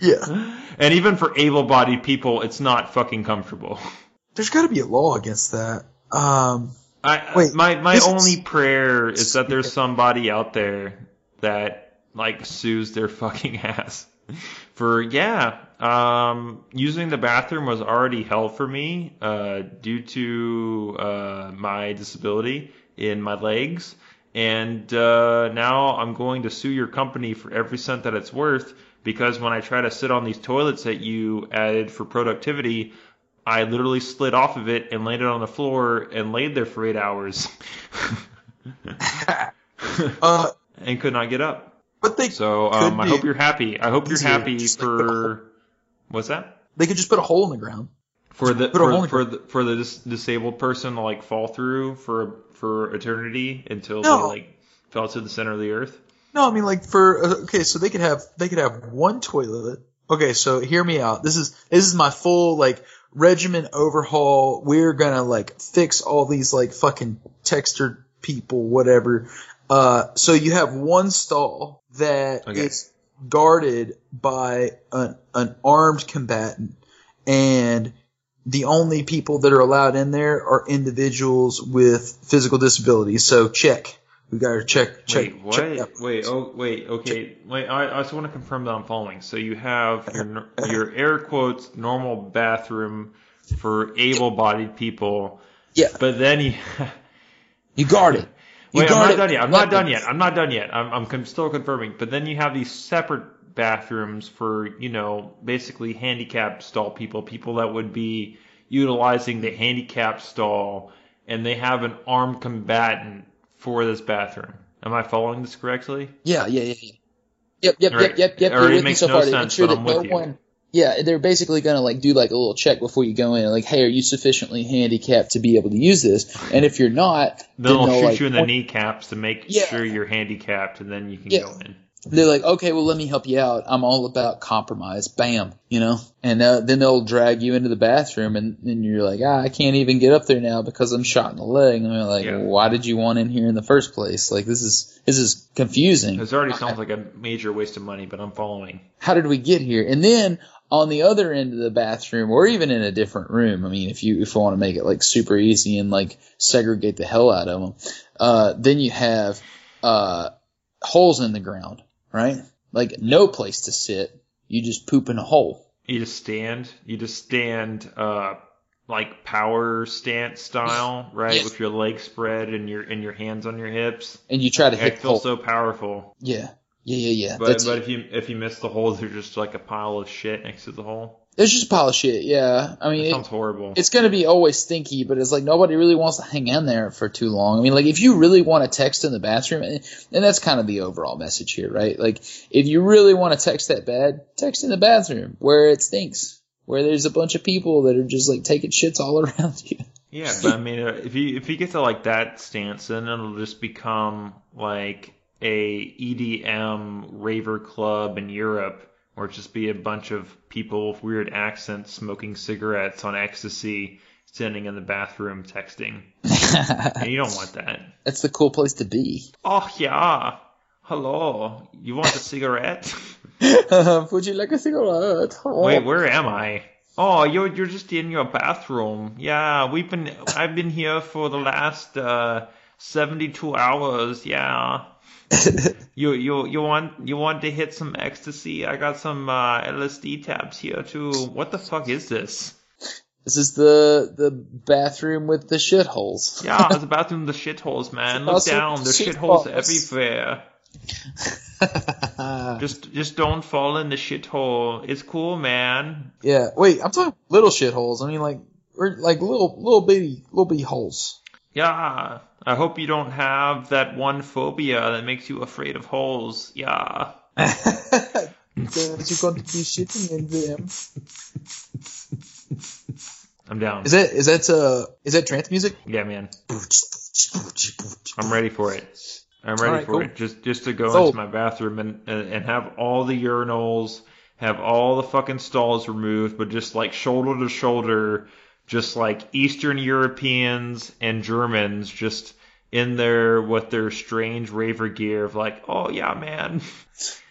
yeah, And even for able-bodied people, it's not fucking comfortable. there's got to be a law against that. Um, I, Wait, my my only prayer is that there's somebody out there that like sues their fucking ass for yeah. Um, using the bathroom was already hell for me uh, due to uh, my disability in my legs, and uh, now I'm going to sue your company for every cent that it's worth because when I try to sit on these toilets that you added for productivity, I literally slid off of it and landed on the floor and laid there for eight hours uh, and could not get up. but they So um, I hope you're happy. I hope you're happy like for what's that? they could just put a hole in the ground. For the put a hole for, for the for the dis- disabled person to like fall through for for eternity until No. they like fell to the center of the earth. No, I mean like for uh, okay, so they could have they could have one toilet. Okay, so hear me out. This is this is my full like regimen overhaul. We're gonna like fix all these like fucking textured people, whatever. Uh, so you have one stall that Okay. is guarded by an an armed combatant, and the only people that are allowed in there are individuals with physical disabilities. So check. We gotta check check Wait, what? check. Wait, oh, wait, okay. Wait, I, I just want to confirm that I'm following. So you have your your air quotes normal bathroom for able-bodied people, Yeah, but then you. you guard it. You Wait, I'm not it done yet. I'm not done yet. I'm not done yet. I'm, I'm still confirming. But then you have these separate bathrooms for, you know, basically handicapped stall people, people that would be utilizing the handicapped stall, and they have an armed combatant for this bathroom. Am I following this correctly? Yeah, yeah, yeah. yeah. Yep, yep, Right. yep, yep, yep. It already with makes so no far. sense, ensure but that I'm no you. one. Yeah, they're basically gonna like do like a little check before you go in, like, hey, are you sufficiently handicapped to be able to use this? And if you're not, Then they'll they'll, shoot like, you in the kneecaps to make Yeah. sure you're handicapped, and then you can Yeah. go in. They're like, okay, well, let me help you out. I'm all about compromise. Bam, you know, and uh, then they'll drag you into the bathroom, and then you're like, ah, I can't even get up there now because I'm shot in the leg. And they're like, Yeah. why did you want in here in the first place? Like, this is this is confusing. This already sounds like a major waste of money, but I'm following. How did we get here? And then on the other end of the bathroom, or even in a different room, I mean, if you if you want to make it like super easy and like segregate the hell out of them, uh, then you have uh, holes in the ground, right? Like no place to sit. You just poop in a hole. You just stand. You just stand, uh, like power stance style, right, Yes. with your legs spread and your and your hands on your hips. and you try to I hit the feel hole. so powerful. yeah, yeah, yeah, yeah. But That's, but if you if you miss the hole, there's just like a pile of shit next to the hole. It's just a pile of shit. Yeah, I mean, it, sounds horrible. it's going to be always stinky, but it's like nobody really wants to hang in there for too long. I mean, like if you really want to text in the bathroom, and and that's kind of the overall message here, right? Like if you really want to text that bad, text in the bathroom where it stinks, where there's a bunch of people that are just like taking shits all around you. Yeah, but I mean, uh, if you if you get to like that stance, then it'll just become like a EDM raver club in Europe, or just be a bunch of people with weird accents smoking cigarettes on ecstasy, sitting in the bathroom texting. And you don't want that. That's the cool place to be. Oh yeah, hello, you want a cigarette? Would you like a cigarette? Wait, where am I? Oh, you're you're just in your bathroom. Yeah, we've been I've been here for the last uh 72 hours. Yeah. You you you want you want to hit some ecstasy? I got some uh, LSD tabs here too. What the fuck is this? This is the the bathroom with the shitholes. Yeah, it's the bathroom, the shitholes, man. Look down, there's shitholes everywhere. Just just don't fall in the shithole. It's cool, man. Yeah. Wait, I'm talking little shitholes. I mean, like, or like little, little bitty, little bitty holes. Yeah. I hope you don't have that one phobia that makes you afraid of holes. Yeah. that you're going to be shitting in them. I'm down. Is that is that uh is that trance music? Yeah, man. I'm ready for it. I'm ready Alright, for cool. it. Just just to go Sold. into my bathroom and, and and have all the urinals, have all the fucking stalls removed, but just like shoulder to shoulder, just like Eastern Europeans and Germans just in there with their strange raver gear of like, oh yeah, man,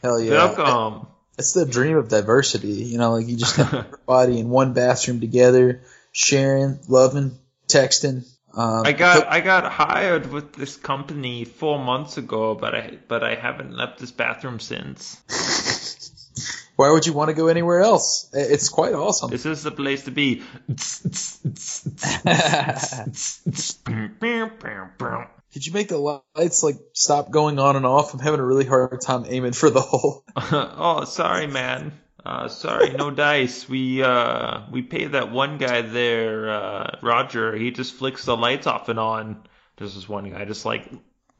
Hell yeah. welcome. It's the dream of diversity. You know, like you just have everybody in one bathroom together, sharing, loving, texting. Um, I got I got hired with this company four months ago, but I but I haven't left this bathroom since. why would you want to go anywhere else? It's quite awesome. This is the place to be. Could you make the lights like stop going on and off? I'm having a really hard time aiming for the hole. oh, sorry, man. Uh, sorry, no dice. We uh, we pay that one guy there, uh, Roger. He just flicks the lights off and on. There's this one guy just like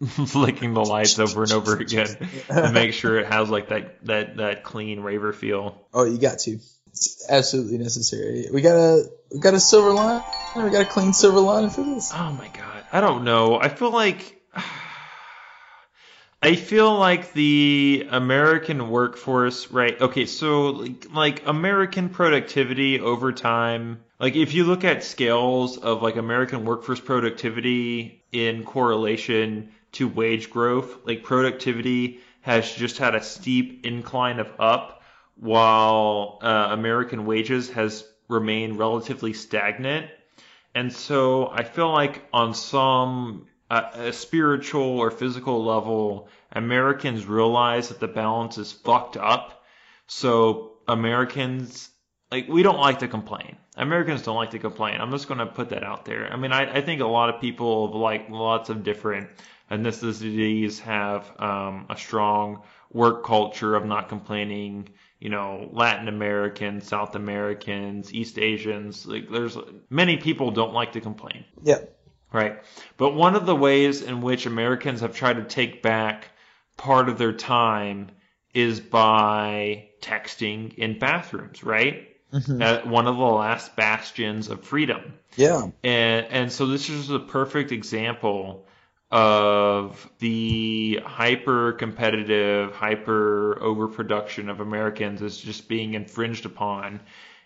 flicking the lights over and over again to make sure it has like that that that clean raver feel. Oh, you got to. It's absolutely necessary. We got a we got a silver line. We got a clean silver lining for this. Oh my god. I don't know. I feel like I feel like the American workforce, right? Okay, so like, like American productivity over time, like if you look at scales of like American workforce productivity in correlation to wage growth, like productivity has just had a steep incline of up while uh, American wages has remained relatively stagnant. And so I feel like on some uh, a spiritual or physical level, Americans realize that the balance is fucked up. So Americans, like, we don't like to complain. Americans don't like to complain. I'm just going to put that out there. I mean, I, I think a lot of people of like lots of different ethnicities have um, a strong work culture of not complaining. You know, Latin Americans, South Americans, East Asians. Like, there's many people don't like to complain. Yeah. Right. But one of the ways in which Americans have tried to take back part of their time is by texting in bathrooms, right? Uh, one of the last bastions of freedom. Yeah. And and so this is a perfect example of the hyper competitive, hyper overproduction of Americans is just being infringed upon.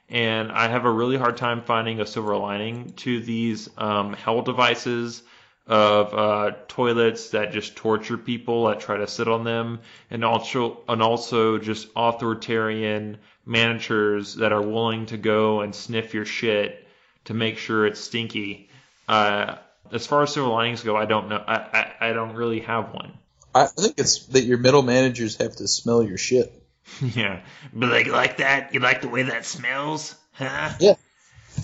And I have a really hard time finding a silver lining to these um, hell devices of uh, toilets that just torture people that try to sit on them, and also and also just authoritarian managers that are willing to go and sniff your shit to make sure it's stinky. Uh, as far as silver linings go, I don't know. I, I, I don't really have one. I think it's that your middle managers have to smell your shit. yeah. But like, like that? You like the way that smells? Huh? Yeah.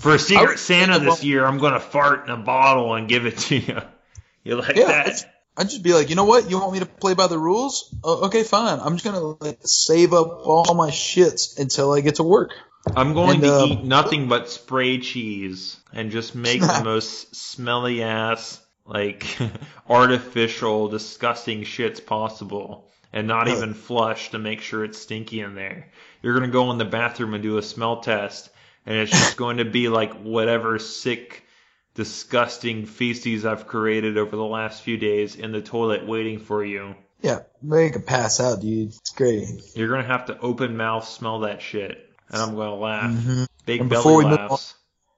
For a Secret Santa this year, I'm gonna fart in a bottle and give it to you. You like Yeah, that? I'd just be like, you know what? You want me to play by the rules? Oh, okay, fine. I'm just gonna like save up all my shits until I get to work. I'm going And, to um, eat nothing but spray cheese and just make the most smelly ass, like artificial, disgusting shits possible, and not even flush to make sure it's stinky in there. You're gonna go in the bathroom and do a smell test, and it's just going to be like whatever sick, disgusting feces I've created over the last few days in the toilet waiting for you. Yeah, make a pass out, dude. It's great. You're gonna have to open mouth smell that shit, and I'm gonna laugh. Mhm. Big And belly before we move on- laughs.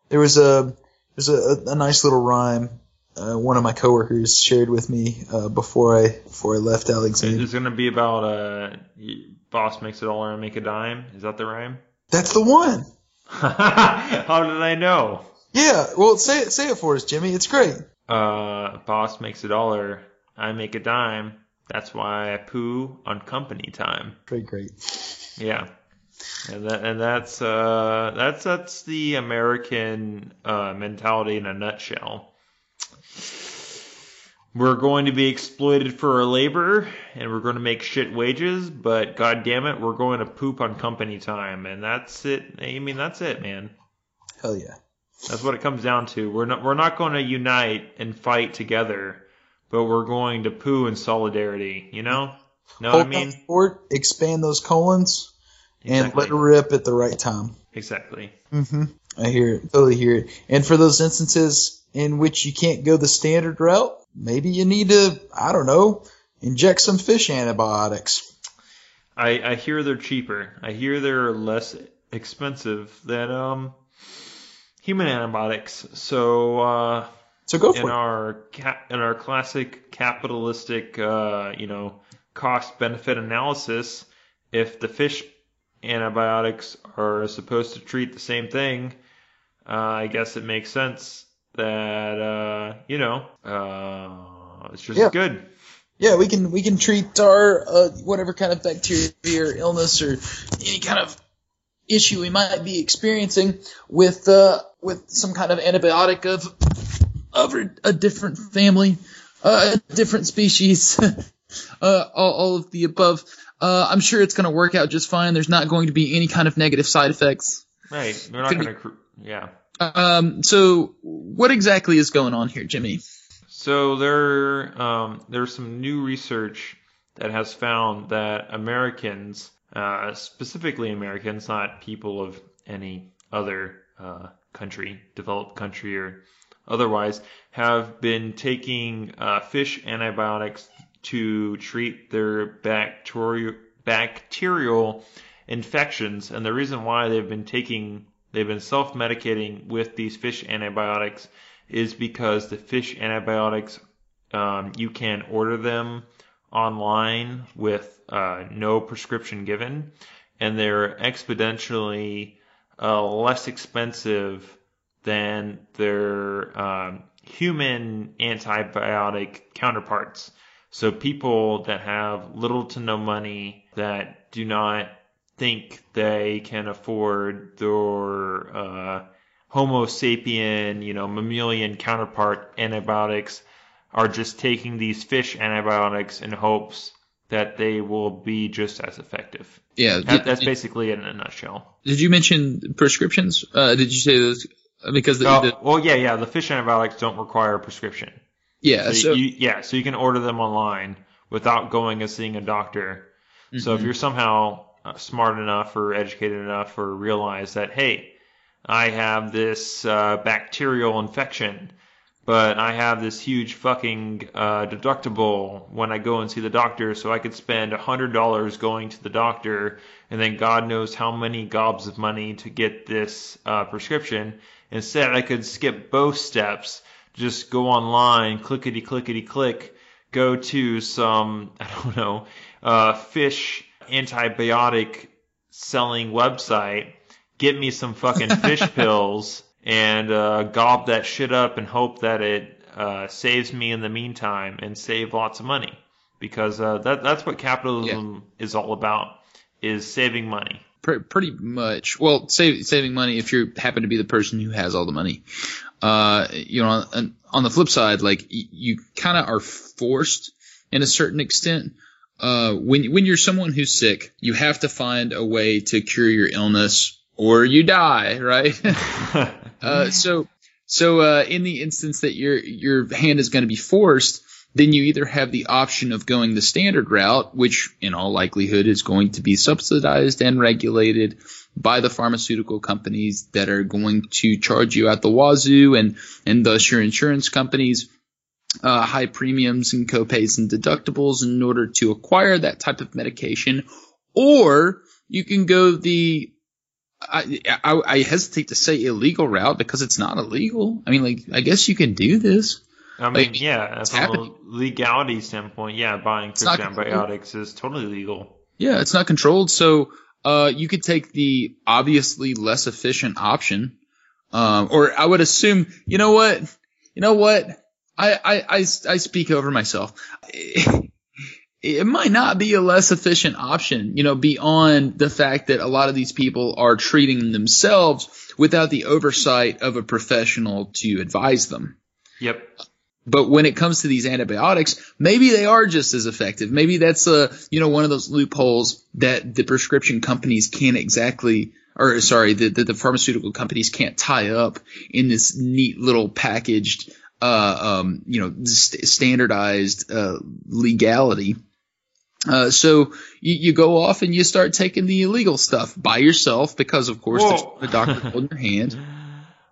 There was a there's a, a nice little rhyme. Uh, one of my coworkers shared with me uh, before I before I left Alexandria. It's gonna be about uh, boss makes a dollar and make a dime. Is that the rhyme? That's the one. How did I know? Yeah. Well, say it say it for us, Jimmy. It's great. Uh, boss makes a dollar, I make a dime. That's why I poo on company time. Great, great. Yeah. And that and that's uh that's that's the American uh mentality in a nutshell. We're going to be exploited for our labor and we're going to make shit wages, but god damn it, we're going to poop on company time and that's it. I mean that's it, man. Hell yeah. That's what it comes down to. We're not we're not going to unite and fight together, but we're going to poo in solidarity, you know? Know what I mean? expand those colons, and let it rip at the right time. Exactly. hmm I hear it. Totally hear it. And for those instances in which you can't go the standard route, maybe you need to, I don't know, inject some fish antibiotics. I, I hear they're cheaper. I hear they're less expensive than um human antibiotics. So uh, So go in for it. our in our classic capitalistic uh, you know cost benefit analysis, if the fish antibiotics are supposed to treat the same thing, uh, I guess it makes sense that uh, you know uh, it's just Yeah. good. Yeah, we can we can treat our uh, whatever kind of bacteria or illness or any kind of issue we might be experiencing with uh, with some kind of antibiotic of of a, different family, uh, a different species, uh, all, all of the above. Uh, I'm sure it's going to work out just fine. There's not going to be any kind of negative side effects. Right? They're not going to. Cr- yeah. Um, so what exactly is going on here, Jimmy? So there, um, there's some new research that has found that Americans, uh, specifically Americans, not people of any other uh, country, developed country or otherwise, have been taking uh, fish antibiotics to treat their bacterial bacterial infections. And the reason why they've been taking, they've been self-medicating with these fish antibiotics is because the fish antibiotics um, you can order them online with uh, no prescription given, and they're exponentially uh, less expensive than their um, human antibiotic counterparts. So people that have little to no money that do not think they can afford their uh, Homo sapien, you know, mammalian counterpart antibiotics are just taking these fish antibiotics in hopes that they will be just as effective. Yeah, That, that's basically it in a nutshell. Did you mention prescriptions? Uh, did you say those? Because the, Oh, the well, yeah, yeah. The fish antibiotics don't require a prescription. Yeah, So, so you, yeah, so you can order them online without going and seeing a doctor. So if you're somehow uh, smart enough or educated enough or realize that, hey, I have this uh, bacterial infection, but I have this huge fucking uh, deductible when I go and see the doctor, so I could spend a hundred dollars going to the doctor, and then God knows how many gobs of money to get this uh, prescription. Instead, I could skip both steps, just go online, clickety clickety click, go to some I don't know uh, fish antibiotic selling website, get me some fucking fish pills, and uh, gob that shit up and hope that it uh, saves me in the meantime and save lots of money because uh, that that's what capitalism is all about is saving money. Pretty much. Well, save, saving money if you happen to be the person who has all the money. Uh, you know, on, on the flip side, like y- you kind of are forced in a certain extent. Uh, when when you're someone who's sick, you have to find a way to cure your illness or you die, right? uh, so so uh, in the instance that your your hand is going to be forced, then you either have the option of going the standard route, which in all likelihood is going to be subsidized and regulated by the pharmaceutical companies that are going to charge you at the wazoo and and thus your insurance companies uh, high premiums and copays and deductibles in order to acquire that type of medication, or you can go the I, I, I hesitate to say illegal route because it's not illegal. I mean, like I guess you can do this. I mean, Like, yeah, from happening. a legality standpoint, yeah, buying fish antibiotics is totally legal. Yeah, it's not controlled, so uh, you could take the obviously less efficient option, um, or I would assume. You know what? You know what? I I, I, I speak over myself. It might not be a less efficient option, you know, beyond the fact that a lot of these people are treating themselves without the oversight of a professional to advise them. Yep. But when it comes to these antibiotics, maybe they are just as effective. Maybe that's a you know one of those loopholes that the prescription companies can't exactly, or sorry, the the, the pharmaceutical companies can't tie up in this neat little packaged, uh, um, you know, st- standardized uh, legality. Uh, so you, you go off and you start taking the illegal stuff by yourself because, of course, the, doctor holding your hand.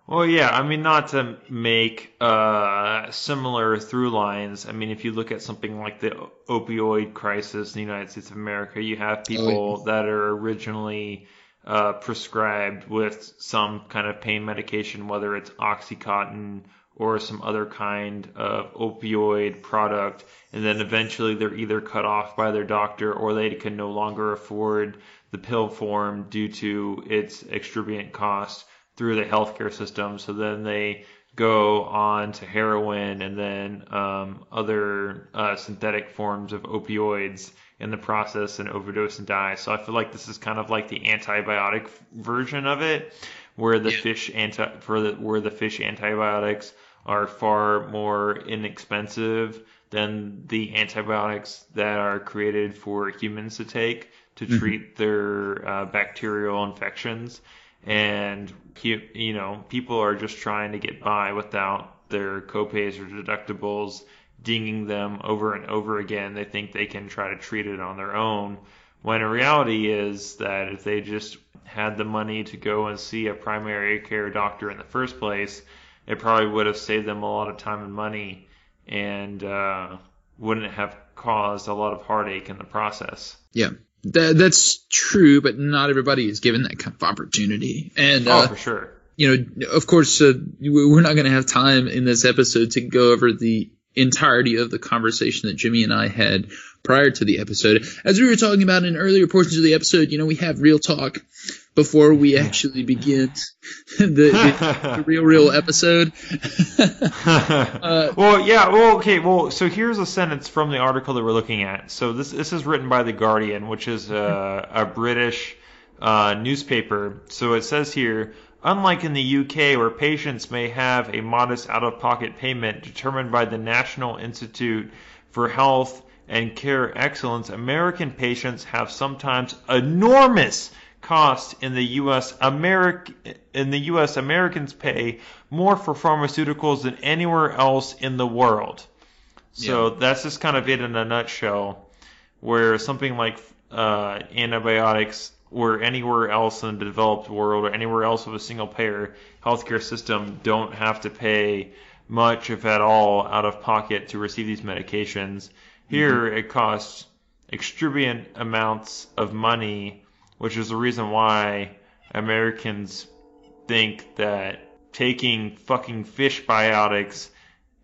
Well, yeah, I mean, not to make uh, similar through lines. I mean, if you look at something like the opioid crisis in the United States of America, you have people that are originally uh, prescribed with some kind of pain medication, whether it's Oxycontin or some other kind of opioid product, and then eventually they're either cut off by their doctor or they can no longer afford the pill form due to its exorbitant cost through the healthcare system. So then they go on to heroin and then um, other uh, synthetic forms of opioids in the process and overdose and die. So I feel like this is kind of like the antibiotic version of it, where the fish anti for the where the fish antibiotics are far more inexpensive than the antibiotics that are created for humans to take to treat their uh, bacterial infections and you, know people are just trying to get by without their copays or deductibles dinging them over and over again. They think they can try to treat it on their own when in reality is that if they just had the money to go and see a primary care doctor in the first place it probably would have saved them a lot of time and money and uh, wouldn't have caused a lot of heartache in the process. Yeah, that, that's true, but not everybody is given that kind of opportunity. And oh uh, for sure you know, of course, uh, we- we're not going to have time in this episode to go over the entirety of the conversation that Jimmy and I had prior to the episode. As we were talking about in earlier portions of the episode, you know, we have real talk before we actually begin the, the, the real, real episode. well, yeah. Well, okay. Well, so here's a sentence from the article that we're looking at. So this this is written by the Guardian, which is a, a British uh, newspaper. So it says here. Unlike in the UK, where patients may have a modest out of pocket payment determined by the National Institute for Health and Care Excellence, American patients have sometimes enormous costs in the U.S. Americ- in the U.S. Americans pay more for pharmaceuticals than anywhere else in the world. So that's just kind of it in a nutshell. Where something like uh, antibiotics, where anywhere else in the developed world or anywhere else with a single payer healthcare system don't have to pay much, if at all, out of pocket to receive these medications. Mm-hmm. Here, it costs extravagant amounts of money, which is the reason why Americans think that taking fucking fish biotics,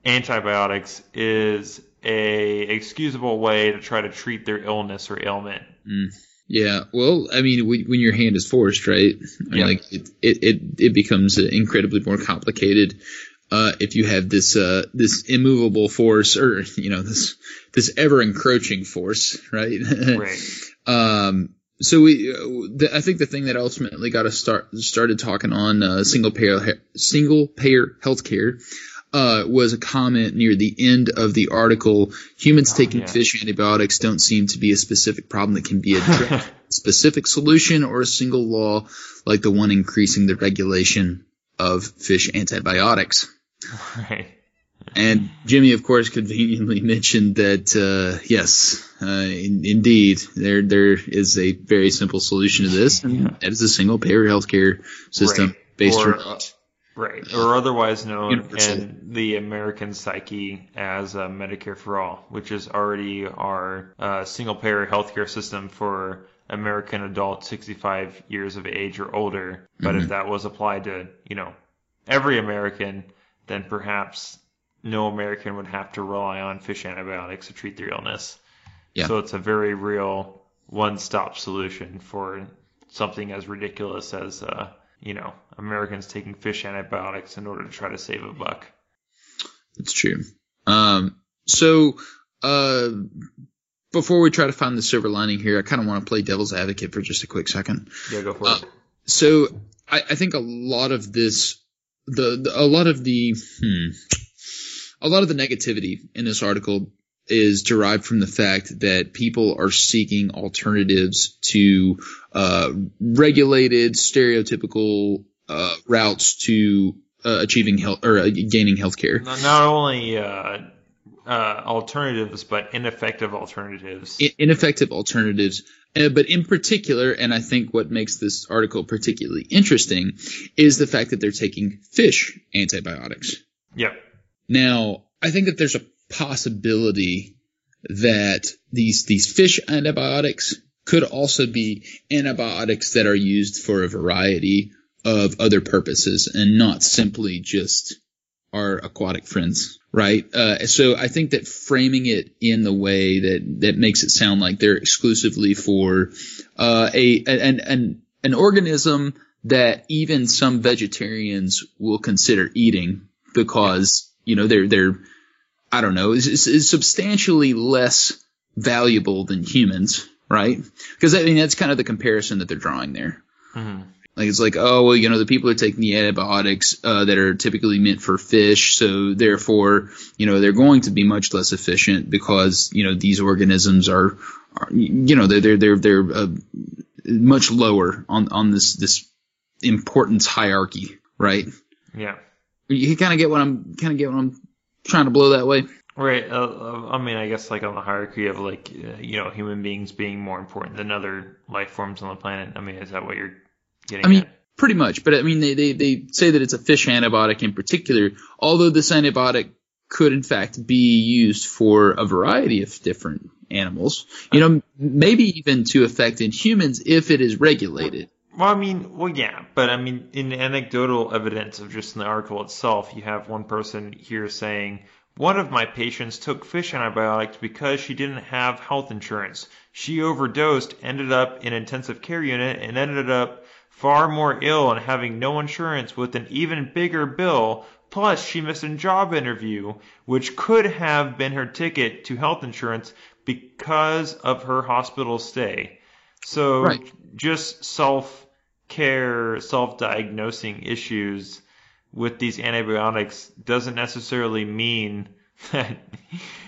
antibiotics, is a excusable way to try to treat their illness or ailment. Mm. Yeah, well, I mean, when when your hand is forced, right? I mean, Yeah. like it, it, it, it becomes incredibly more complicated uh, if you have this uh, this immovable force, or you know, this this ever encroaching force, right? Right. Um, so we, uh, the, I think the thing that ultimately got us start started talking on uh, single payer single payer healthcare uh, was a comment near the end of the article. Humans taking yeah. fish antibiotics don't seem to be a specific problem that can be addressed. a specific solution or a single law like the one increasing the regulation of fish antibiotics. Right. And Jimmy, of course, conveniently mentioned that uh, yes, uh, in, indeed, there there is a very simple solution to this, and that is a single payer healthcare system Right. based Or, around. Right, or otherwise known Universal. in the American psyche as uh, Medicare for All, which is already our uh, single payer healthcare system for American adults 65 years of age or older. But Mm-hmm. if that was applied to, you know, every American, then perhaps no American would have to rely on fish antibiotics to treat their illness. Yeah. So it's a very real one stop solution for something as ridiculous as, uh, you know, Americans taking fish antibiotics in order to try to save a buck. That's true. Um, so, uh, before we try to find the silver lining here, I kind of want to play devil's advocate for just a quick second. Yeah, go for Uh, it. So, I, I think a lot of this, the, the a lot of the, hmm, a lot of the negativity in this article is derived from the fact that people are seeking alternatives to uh, regulated, stereotypical uh, routes to uh, achieving health or uh, gaining healthcare. Not not only uh, uh, alternatives, but ineffective alternatives. I- ineffective alternatives. Uh, but in particular, and I think what makes this article particularly interesting is the fact that they're taking fish antibiotics. yep. Now, I think that there's a possibility that these these fish antibiotics could also be antibiotics that are used for a variety of other purposes and not simply just our aquatic friends, right? Uh, so I think that framing it in the way that that makes it sound like they're exclusively for uh, a an, an an organism that even some vegetarians will consider eating because you know they're they're I don't know is, is, is substantially less valuable than humans, right? Because I mean that's kind of the comparison that they're drawing there. Mhm. Like it's like, oh well, you know, the people are taking the antibiotics uh, that are typically meant for fish, so therefore, you know, they're going to be much less efficient because you know these organisms are, are you know, they're they're they're they're uh, much lower on on this this importance hierarchy, right? Yeah. You kind of get what I'm kind of get what I'm trying to blow that way. Right. Uh, uh, I mean, I guess like on the hierarchy of like uh, you know human beings being more important than other life forms on the planet. I mean, is that what you're getting I mean, at? pretty much. But I mean, they, they, they say that it's a fish antibiotic in particular, although this antibiotic could in fact be used for a variety of different animals. You know, maybe even to affect in humans if it is regulated. Well, I mean, well, yeah, but I mean, in anecdotal evidence of just in the article itself, you have one person here saying, one of my patients took fish antibiotics because she didn't have health insurance. She overdosed, ended up in intensive care unit, and ended up far more ill and having no insurance with an even bigger bill. Plus, she missed a job interview, which could have been her ticket to health insurance because of her hospital stay. So Right. just self care, self diagnosing issues with these antibiotics doesn't necessarily mean that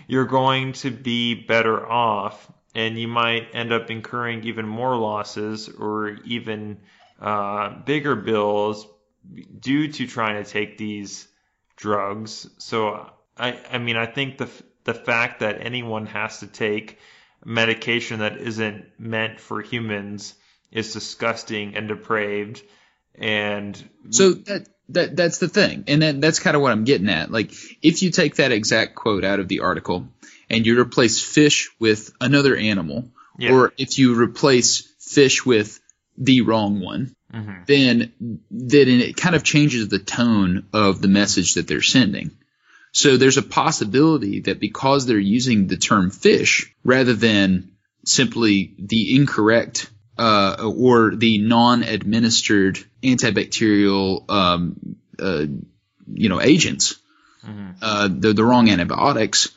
you're going to be better off and you might end up incurring even more losses or even uh, bigger bills due to trying to take these drugs. So I, I mean, I think the the fact that anyone has to take medication that isn't meant for humans is disgusting and depraved. And So that that that's the thing, and that, that's kind of what I'm getting at. Like, if you take that exact quote out of the article and you replace fish with another animal, Yeah. or if you replace fish with the wrong one, Mhm. then then it kind of changes the tone of the message that they're sending. So there's a possibility that because they're using the term fish rather than simply the incorrect uh, or the non-administered antibacterial um, uh, you know agents, uh, the the wrong antibiotics,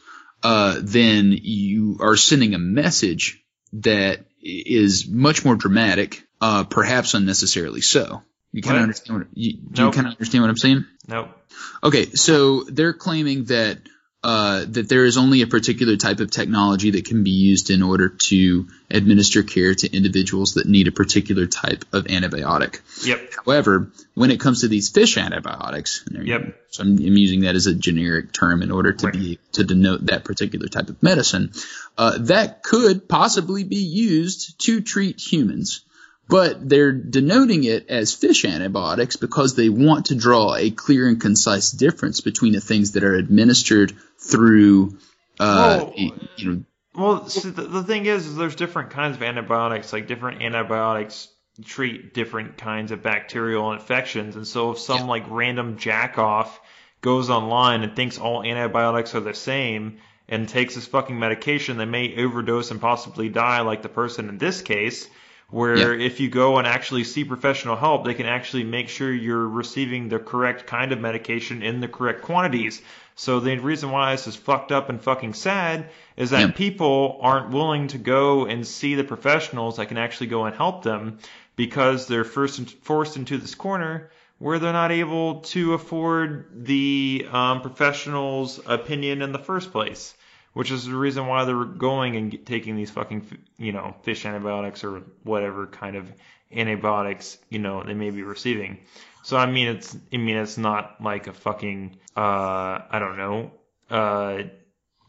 uh, then you are sending a message that is much more dramatic, uh, perhaps unnecessarily so. You kind of understand what you, do you kind of understand what I'm saying? nope. Okay, so they're claiming that uh, that there is only a particular type of technology that can be used in order to administer care to individuals that need a particular type of antibiotic. Yep. However, when it comes to these fish antibiotics, Yep. so I'm, I'm using that as a generic term in order to be to denote that particular type of medicine, uh, that could possibly be used to treat humans. But they're denoting it as fish antibiotics because they want to draw a clear and concise difference between the things that are administered through, uh, Well- you know, Well, see, the, the thing is, is there's different kinds of antibiotics. Like different antibiotics treat different kinds of bacterial infections, and so if some Yeah. like random jack off goes online and thinks all antibiotics are the same and takes this fucking medication, they may overdose and possibly die, like the person in this case. Where if you go and actually see professional help, they can actually make sure you're receiving the correct kind of medication in the correct quantities. So the reason why this is fucked up and fucking sad is that Yeah. people aren't willing to go and see the professionals that can actually go and help them because they're first forced into this corner where they're not able to afford the um, professional's opinion in the first place, which is the reason why they're going and taking these fucking you know fish antibiotics or whatever kind of antibiotics you know they may be receiving. So I mean it's I mean it's not like a fucking uh I don't know uh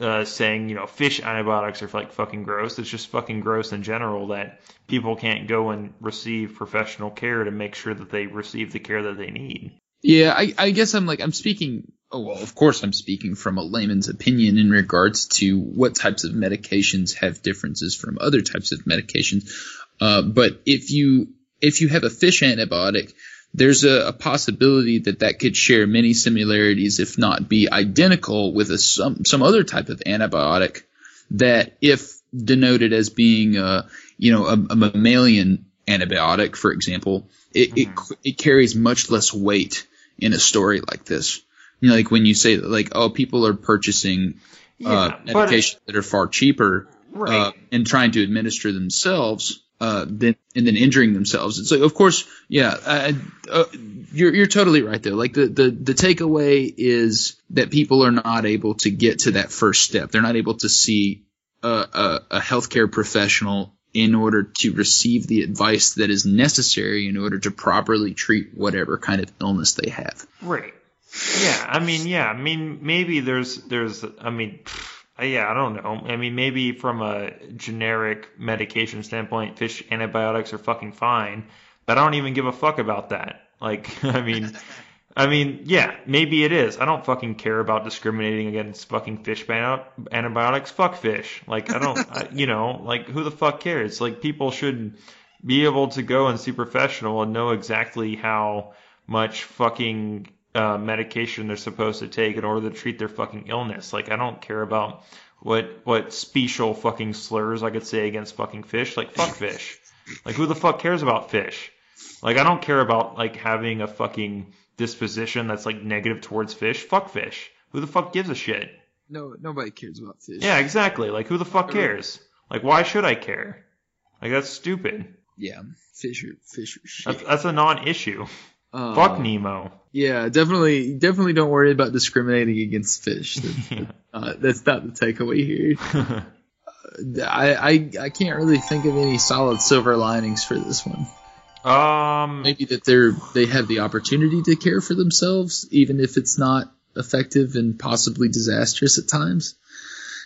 uh, saying you know fish antibiotics are like fucking gross. It's just fucking gross in general that people can't go and receive professional care to make sure that they receive the care that they need. Yeah, I, I guess I'm like I'm speaking. Oh well, of course I'm speaking from a layman's opinion in regards to what types of medications have differences from other types of medications. Uh, but if you if you have a fish antibiotic, there's a, a possibility that that could share many similarities, if not be identical, with a, some some other type of antibiotic that, if denoted as being a you know a, a mammalian antibiotic, for example, it, it it carries much less weight in a story like this. You know, like when you say like, oh, people are purchasing uh, Yeah, but- medications that are far cheaper uh, Right. and trying to administer themselves, uh, then and then injuring themselves. It's like, of course, yeah, uh, uh, you're you're totally right though. Like the the the takeaway is that people are not able to get to that first step. They're not able to see a, a, a healthcare professional in order to receive the advice that is necessary in order to properly treat whatever kind of illness they have. Right. Yeah, I mean, yeah, I mean, maybe there's, there's, I mean, yeah, I don't know. I mean, maybe from a generic medication standpoint, fish antibiotics are fucking fine, but I don't even give a fuck about that. Like, I mean, I mean, yeah, maybe it is. I don't fucking care about discriminating against fucking fish antibiotics. Fuck fish. Like, I don't, I, you know, like, who the fuck cares? Like, people should be able to go and see professional and know exactly how much fucking uh, medication they're supposed to take in order to treat their fucking illness. Like, I don't care about what what special fucking slurs I could say against fucking fish. Like, fuck fish. Like, who the fuck cares about fish? Like, I don't care about like having a fucking disposition that's like negative towards fish. Fuck fish. Who the fuck gives a shit? No, nobody cares about fish. Yeah, exactly. Like, who the fuck cares? Like, why should I care? Like, that's stupid. yeah. Fish are fish are shit. That's, that's a non-issue. Uh, Fuck Nemo. Yeah, definitely, definitely don't worry about discriminating against fish. That's, uh, that's not the takeaway here. I, I I can't really think of any solid silver linings for this one. Um, Maybe that they're they have the opportunity to care for themselves, even if it's not effective and possibly disastrous at times.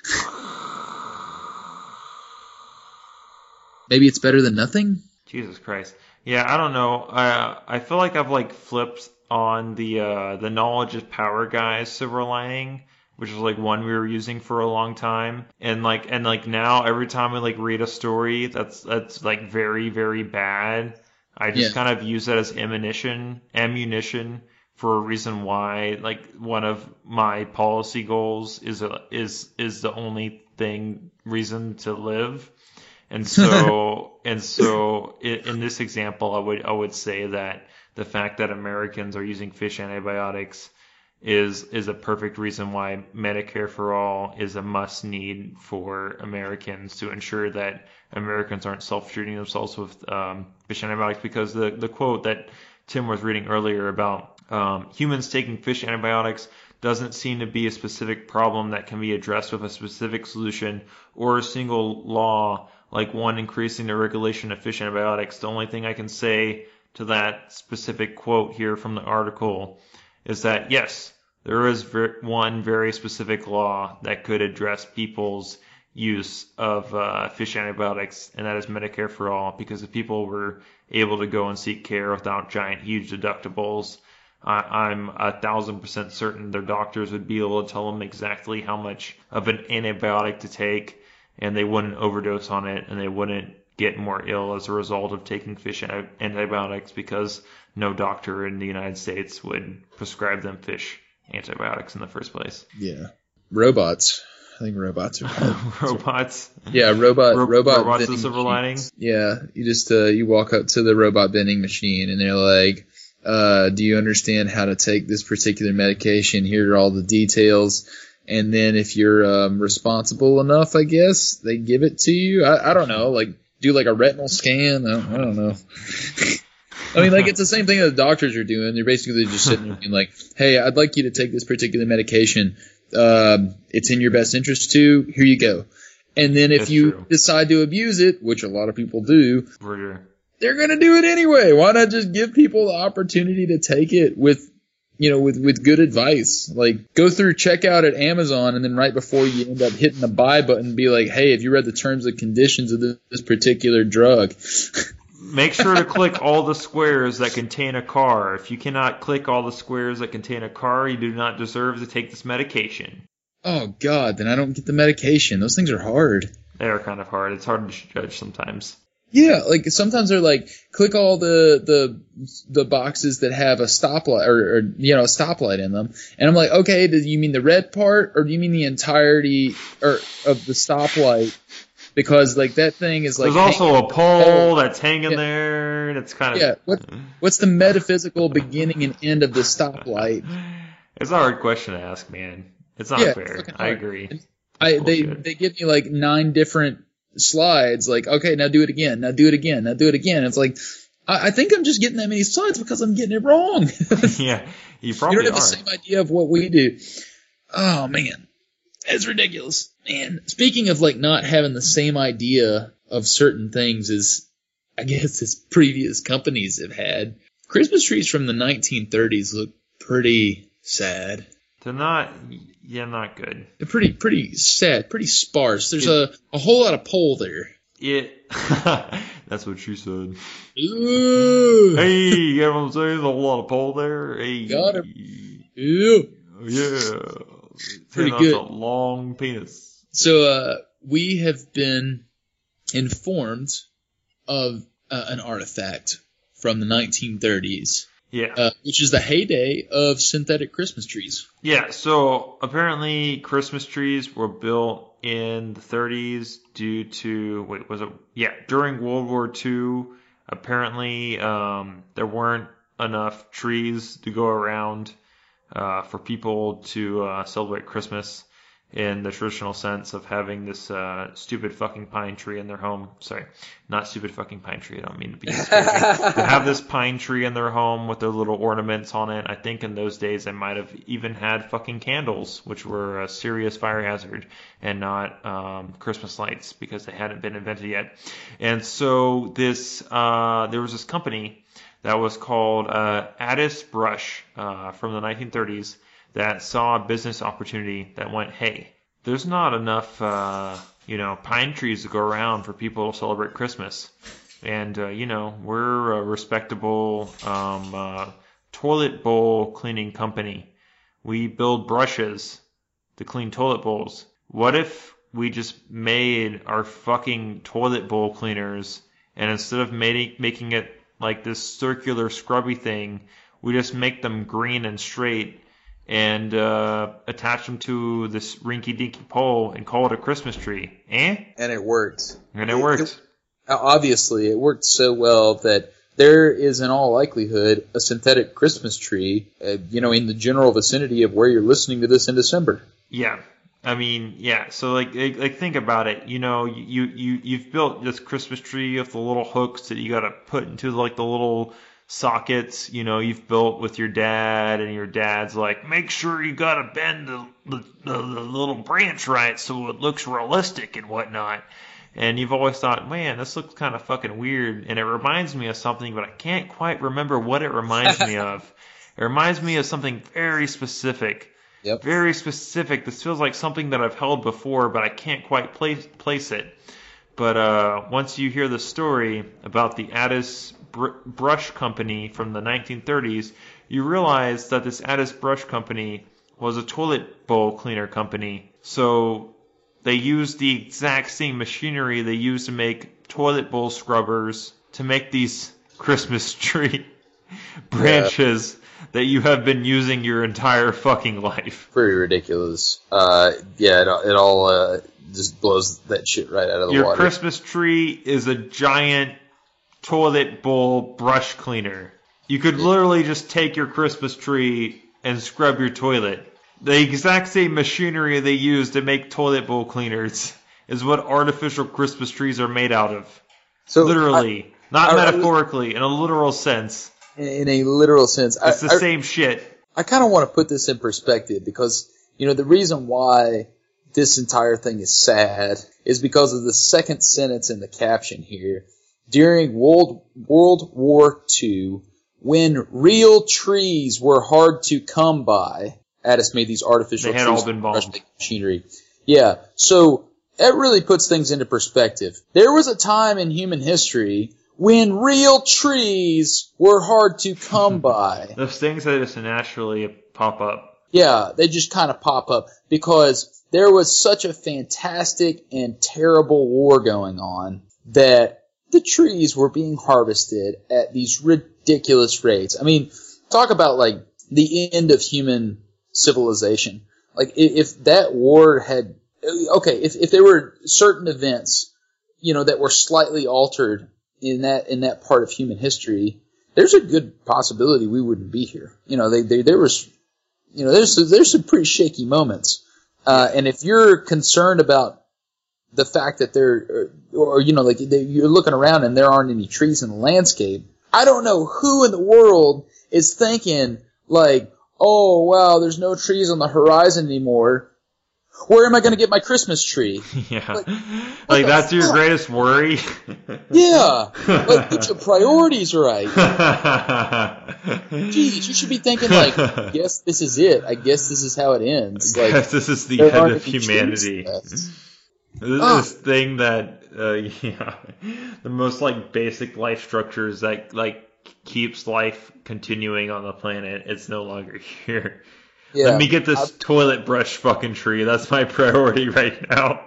Maybe it's better than nothing. Jesus Christ. Yeah, I don't know. Uh, I feel like I've like flipped on the uh, the knowledge is power guys silver lining, which is like one we were using for a long time, and like and like now every time I like read a story that's that's like very very bad, I just Yeah. kind of use that as ammunition ammunition for a reason why like one of my policy goals is a, is is the only thing reason to live. And so, and so, in, in this example, I would I would say that the fact that Americans are using fish antibiotics is is a perfect reason why Medicare for all is a must need for Americans to ensure that Americans aren't self treating themselves with um, fish antibiotics. Because the the quote that Tim was reading earlier about um, humans taking fish antibiotics doesn't seem to be a specific problem that can be addressed with a specific solution or a single law like one increasing the regulation of fish antibiotics. The only thing I can say to that specific quote here from the article is that yes, there is one very specific law that could address people's use of uh, fish antibiotics, and that is Medicare for all, because if people were able to go and seek care without giant, huge deductibles, I, I'm a thousand percent certain their doctors would be able to tell them exactly how much of an antibiotic to take, and they wouldn't overdose on it, and they wouldn't get more ill as a result of taking fish antibiotics because no doctor in the United States would prescribe them fish antibiotics in the first place. Yeah. Robots. I think robots are. Robots. yeah, robot. Ro- robot. robots the silver lining. Yeah, you just uh, you walk up to the robot vending machine and they're like, uh, "Do you understand how to take this particular medication? Here are all the details." And then if you're um, responsible enough, I guess they give it to you. I, I don't know, like do like a retinal scan. I don't, I don't know. I mean, like it's the same thing that the doctors are doing. They're basically just sitting there being like, "Hey, I'd like you to take this particular medication. Um, it's in your best interest too. Here you go." And then if That's you true. decide to abuse it, which a lot of people do, they're gonna do it anyway. Why not just give people the opportunity to take it with, you know, with with good advice? Like go through checkout at Amazon, and then right before you end up hitting the buy button, be like, "Hey, have you read the terms and conditions of this, this particular drug?" Make sure to click all the squares that contain a car. If you cannot click all the squares that contain a car, you do not deserve to take this medication. Oh God, then I don't get the medication. Those things are hard. They are kind of hard. It's hard to judge sometimes. Yeah, like sometimes they're like, click all the the the boxes that have a stoplight or, or you know a stoplight in them, and I'm like, okay, do you mean the red part or do you mean the entirety or of the stoplight? Because like that thing is like There's also a pole that's hanging Yeah. there, and it's kind of yeah. What what's the metaphysical beginning and end of the stoplight? It's a hard question to ask, man. It's not Yeah, it's fair. fucking I agree. I they they give me like nine different slides. Like, okay, now do it again. Now do it again. Now do it again. It's like. I I think I'm just getting that many slides because I'm getting it wrong. yeah, you you probably don't have are. the same idea of what we do. Oh man, it's ridiculous, man. Speaking of like not having the same idea of certain things as I guess as previous companies have had, Christmas trees from the 1930s look pretty sad. They're not. Yeah, not good. They're pretty pretty sad, pretty sparse. There's a, a whole lot of pole there. It. That's what she said. Ooh. Hey, you know what I'm saying? There's a whole lot of pole there. Hey. Got Ew. Yeah. Pretty good. A long penis. So uh, we have been informed of uh, an artifact from the 1930s, Yeah. uh, which is the heyday of synthetic Christmas trees. Yeah, so apparently Christmas trees were built in the 30s due to wait was it yeah during World War II. Apparently, um, there weren't enough trees to go around uh, for people to uh, celebrate Christmas in the traditional sense of having this uh, stupid fucking pine tree in their home. Sorry, not stupid fucking pine tree. I don't mean to be to have this pine tree in their home with their little ornaments on it. I think in those days they might have even had fucking candles, which were a serious fire hazard, and not um, Christmas lights because they hadn't been invented yet. And so this, uh, there was this company that was called uh, Addis Brush uh, from the 1930s that saw a business opportunity that went, hey, there's not enough, uh, you know, pine trees to go around for people to celebrate Christmas. and uh, you know we're a respectable um, uh, toilet bowl cleaning company. We build brushes to clean toilet bowls. What if we just made our fucking toilet bowl cleaners, and instead of making making it like this circular scrubby thing, we just make them green and straight and uh, attach them to this rinky dinky pole and call it a Christmas tree. Eh? And it worked. And it worked. Obviously, it worked so well that there is, in all likelihood, a synthetic Christmas tree, uh, you know, in the general vicinity of where you're listening to this in December. Yeah. I mean, yeah. So like, like, like think about it. You know, you you you've built this Christmas tree with the little hooks that you got to put into like the little sockets. You know, you've built with your dad, and your dad's like, make sure you got to bend the the, the the little branch right so it looks realistic and whatnot. And you've always thought, man, this looks kind of fucking weird, and it reminds me of something, but I can't quite remember what it reminds me of. It reminds me of something very specific. Yep. Very specific. This feels like something that I've held before, but I can't quite place place it. But uh, once you hear the story about the Addis Br- Brush Company from the 1930s, you realize that this Addis Brush Company was a toilet bowl cleaner company. So they used the exact same machinery they used to make toilet bowl scrubbers to make these Christmas tree branches that you have been using your entire fucking life. Pretty ridiculous. Uh, yeah, it, it all uh, just blows that shit right out of the Your water. Your Christmas tree is a giant toilet bowl brush cleaner. You could literally just take your Christmas tree and scrub your toilet. The exact same machinery they use to make toilet bowl cleaners is what artificial Christmas trees are made out of. so Literally. not I- I- metaphorically, in a literal sense. In a literal sense, I, It's the I- same shit. I kind of want to put this in perspective because you know the reason why this entire thing is sad is because of the second sentence in the caption here. During World World War II, when real trees were hard to come by, Addis made these artificial They had trees all been bombed. machinery. Yeah, so that really puts things into perspective. There was a time in human history when real trees were hard to come by. Those things that just naturally pop up. Yeah, they just kind of pop up because there was such a fantastic and terrible war going on that the trees were being harvested at these ridiculous rates. I mean, talk about like the end of human civilization. Like if that war had, okay, if, if there were certain events, you know, that were slightly altered in that, in that part of human history, there's a good possibility we wouldn't be here. You know, they, they, there was you know, there's there's some pretty shaky moments, uh, and if you're concerned about the fact that there, or, uh, or you know, like they, you're looking around and there aren't any trees in the landscape, I don't know who in the world is thinking like, oh wow, there's no trees on the horizon anymore. Where am I going to get my Christmas tree? Yeah. Like- Like, that's your fuck? greatest worry? Yeah, like get your priorities right. Jeez, you should be thinking like, yes, this is it. I guess this is how it ends. Like, Guess this is the there end of humanity. This is this thing that, uh, yeah, the most like basic life structures that like keeps life continuing on the planet. It's no longer here. Yeah. Let me get this toilet brush fucking tree. That's my priority right now.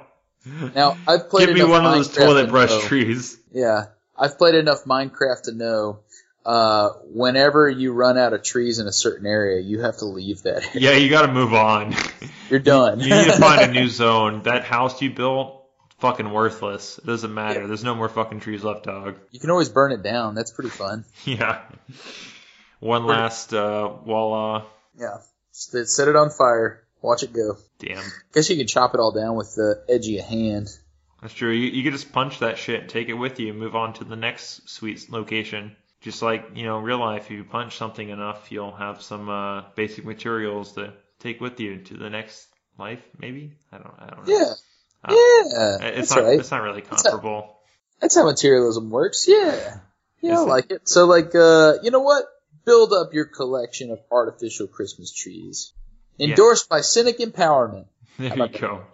Now I've played Give me one of those toilet to brush know- trees. Yeah, I've played enough Minecraft to know. Uh, whenever you run out of trees in a certain area, you have to leave that. Area. Yeah, you got to move on. You're done. you need to find a new zone. That house you built, fucking worthless. It doesn't matter. Yeah. There's no more fucking trees left, dog. you can always burn it down. That's pretty fun. Yeah. One last uh uh Yeah, set it on fire. Watch it go. damn. Guess you can chop it all down with the edge of your hand. That's true. You, you could just punch that shit and take it with you and move on to the next sweet location. Just like, you know, real life, if you punch something enough, you'll have some uh, basic materials to take with you to the next life, maybe? I don't I don't know. Yeah, Uh, yeah, It's that's not right. it's not really comparable. That's how materialism works. Yeah. Yeah, I like it. So like uh you know what? Build up your collection of artificial Christmas trees. Yeah. Endorsed by Cynic Empowerment. There you go.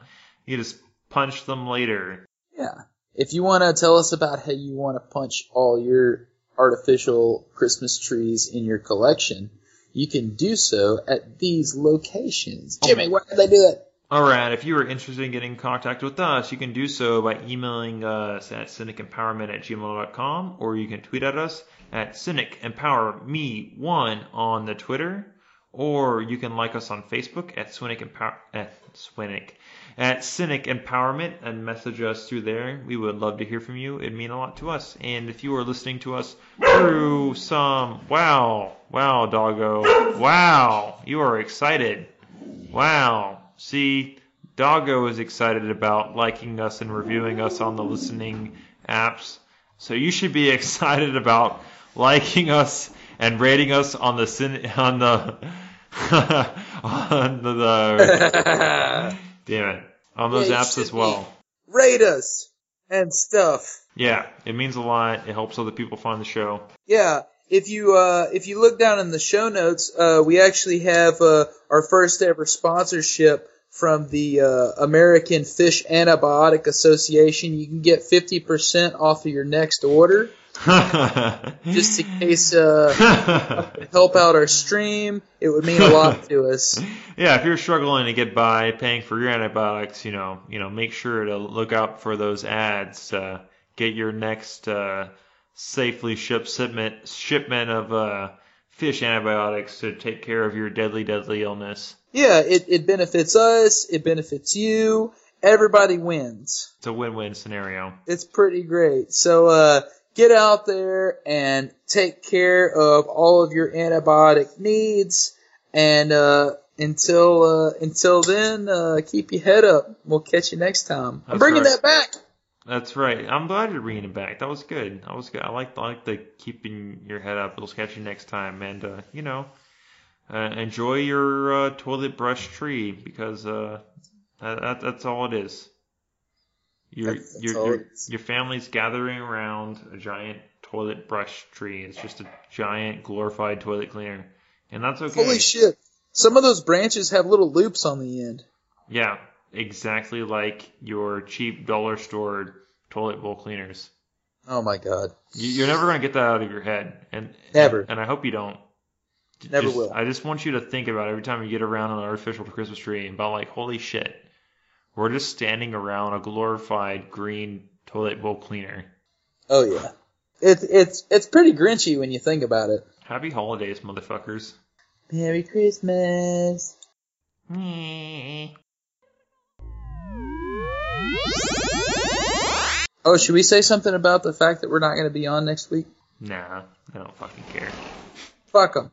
You just punch them later. Yeah. if you want to tell us about how you want to punch all your artificial Christmas trees in your collection, you can do so at these locations. Jimmy, where did they do that? All right. If you are interested in getting in contact with us, you can do so by emailing us at cynicempowerment at gmail.com or you can tweet at us at cynicempowerme1 on the Twitter or you can like us on Facebook at Swinick Empower at Swinick at Cynic Empowerment and message us through there. We would love to hear from you. It'd mean a lot to us. And if you are listening to us through some wow, wow, doggo, wow, you are excited. Wow. See, Doggo is excited about liking us and reviewing us on the listening apps. So you should be excited about liking us and rating us on the on the on the, the damn it on those Yeah, apps as well. Rate us and stuff. Yeah, it means a lot. It helps other people find the show. Yeah, if you uh, if you look down in the show notes, uh, we actually have uh, our first ever sponsorship from the uh, American Fish Antibiotic Association. You can get fifty percent off of your next order, just in case uh, help out our stream. It would mean a lot to us. yeah, if you're struggling to get by paying for your antibiotics, you know, you know, make sure to look out for those ads. Uh, get your next uh, safely shipped shipment shipment of uh, fish antibiotics to take care of your deadly, deadly illness. Yeah, it, it benefits us. It benefits you. Everybody wins. It's a win-win scenario. It's pretty great. So uh, get out there and take care of all of your antibiotic needs. And uh, until uh, until then, uh, keep your head up. We'll catch you next time. I'm bringing right. that back. That's right. I'm glad you're bringing it back. That was good. That was good. I like I like the keeping your head up. We'll catch you next time, and uh, you know, uh, enjoy your uh, toilet brush tree because uh, that, that, that's all it is. Your That's- that's your your, family's gathering around a giant toilet brush tree. It's just a giant glorified toilet cleaner, and that's okay. Holy shit! Some of those branches have little loops on the end. Yeah, exactly like your cheap dollar store toilet bowl cleaners. Oh my god! You- You're never gonna get that out of your head, and Never. And I hope you don't. Never just- will. I just want you to think about every time you get around an artificial Christmas tree and about like, holy shit, we're just standing around a glorified green toilet bowl cleaner. Oh yeah. It's it's it's pretty grinchy when you think about it. Happy holidays, motherfuckers. Merry Christmas. Oh, should we say something about the fact that we're not going to be on next week? Nah, I don't fucking care. Fuck them.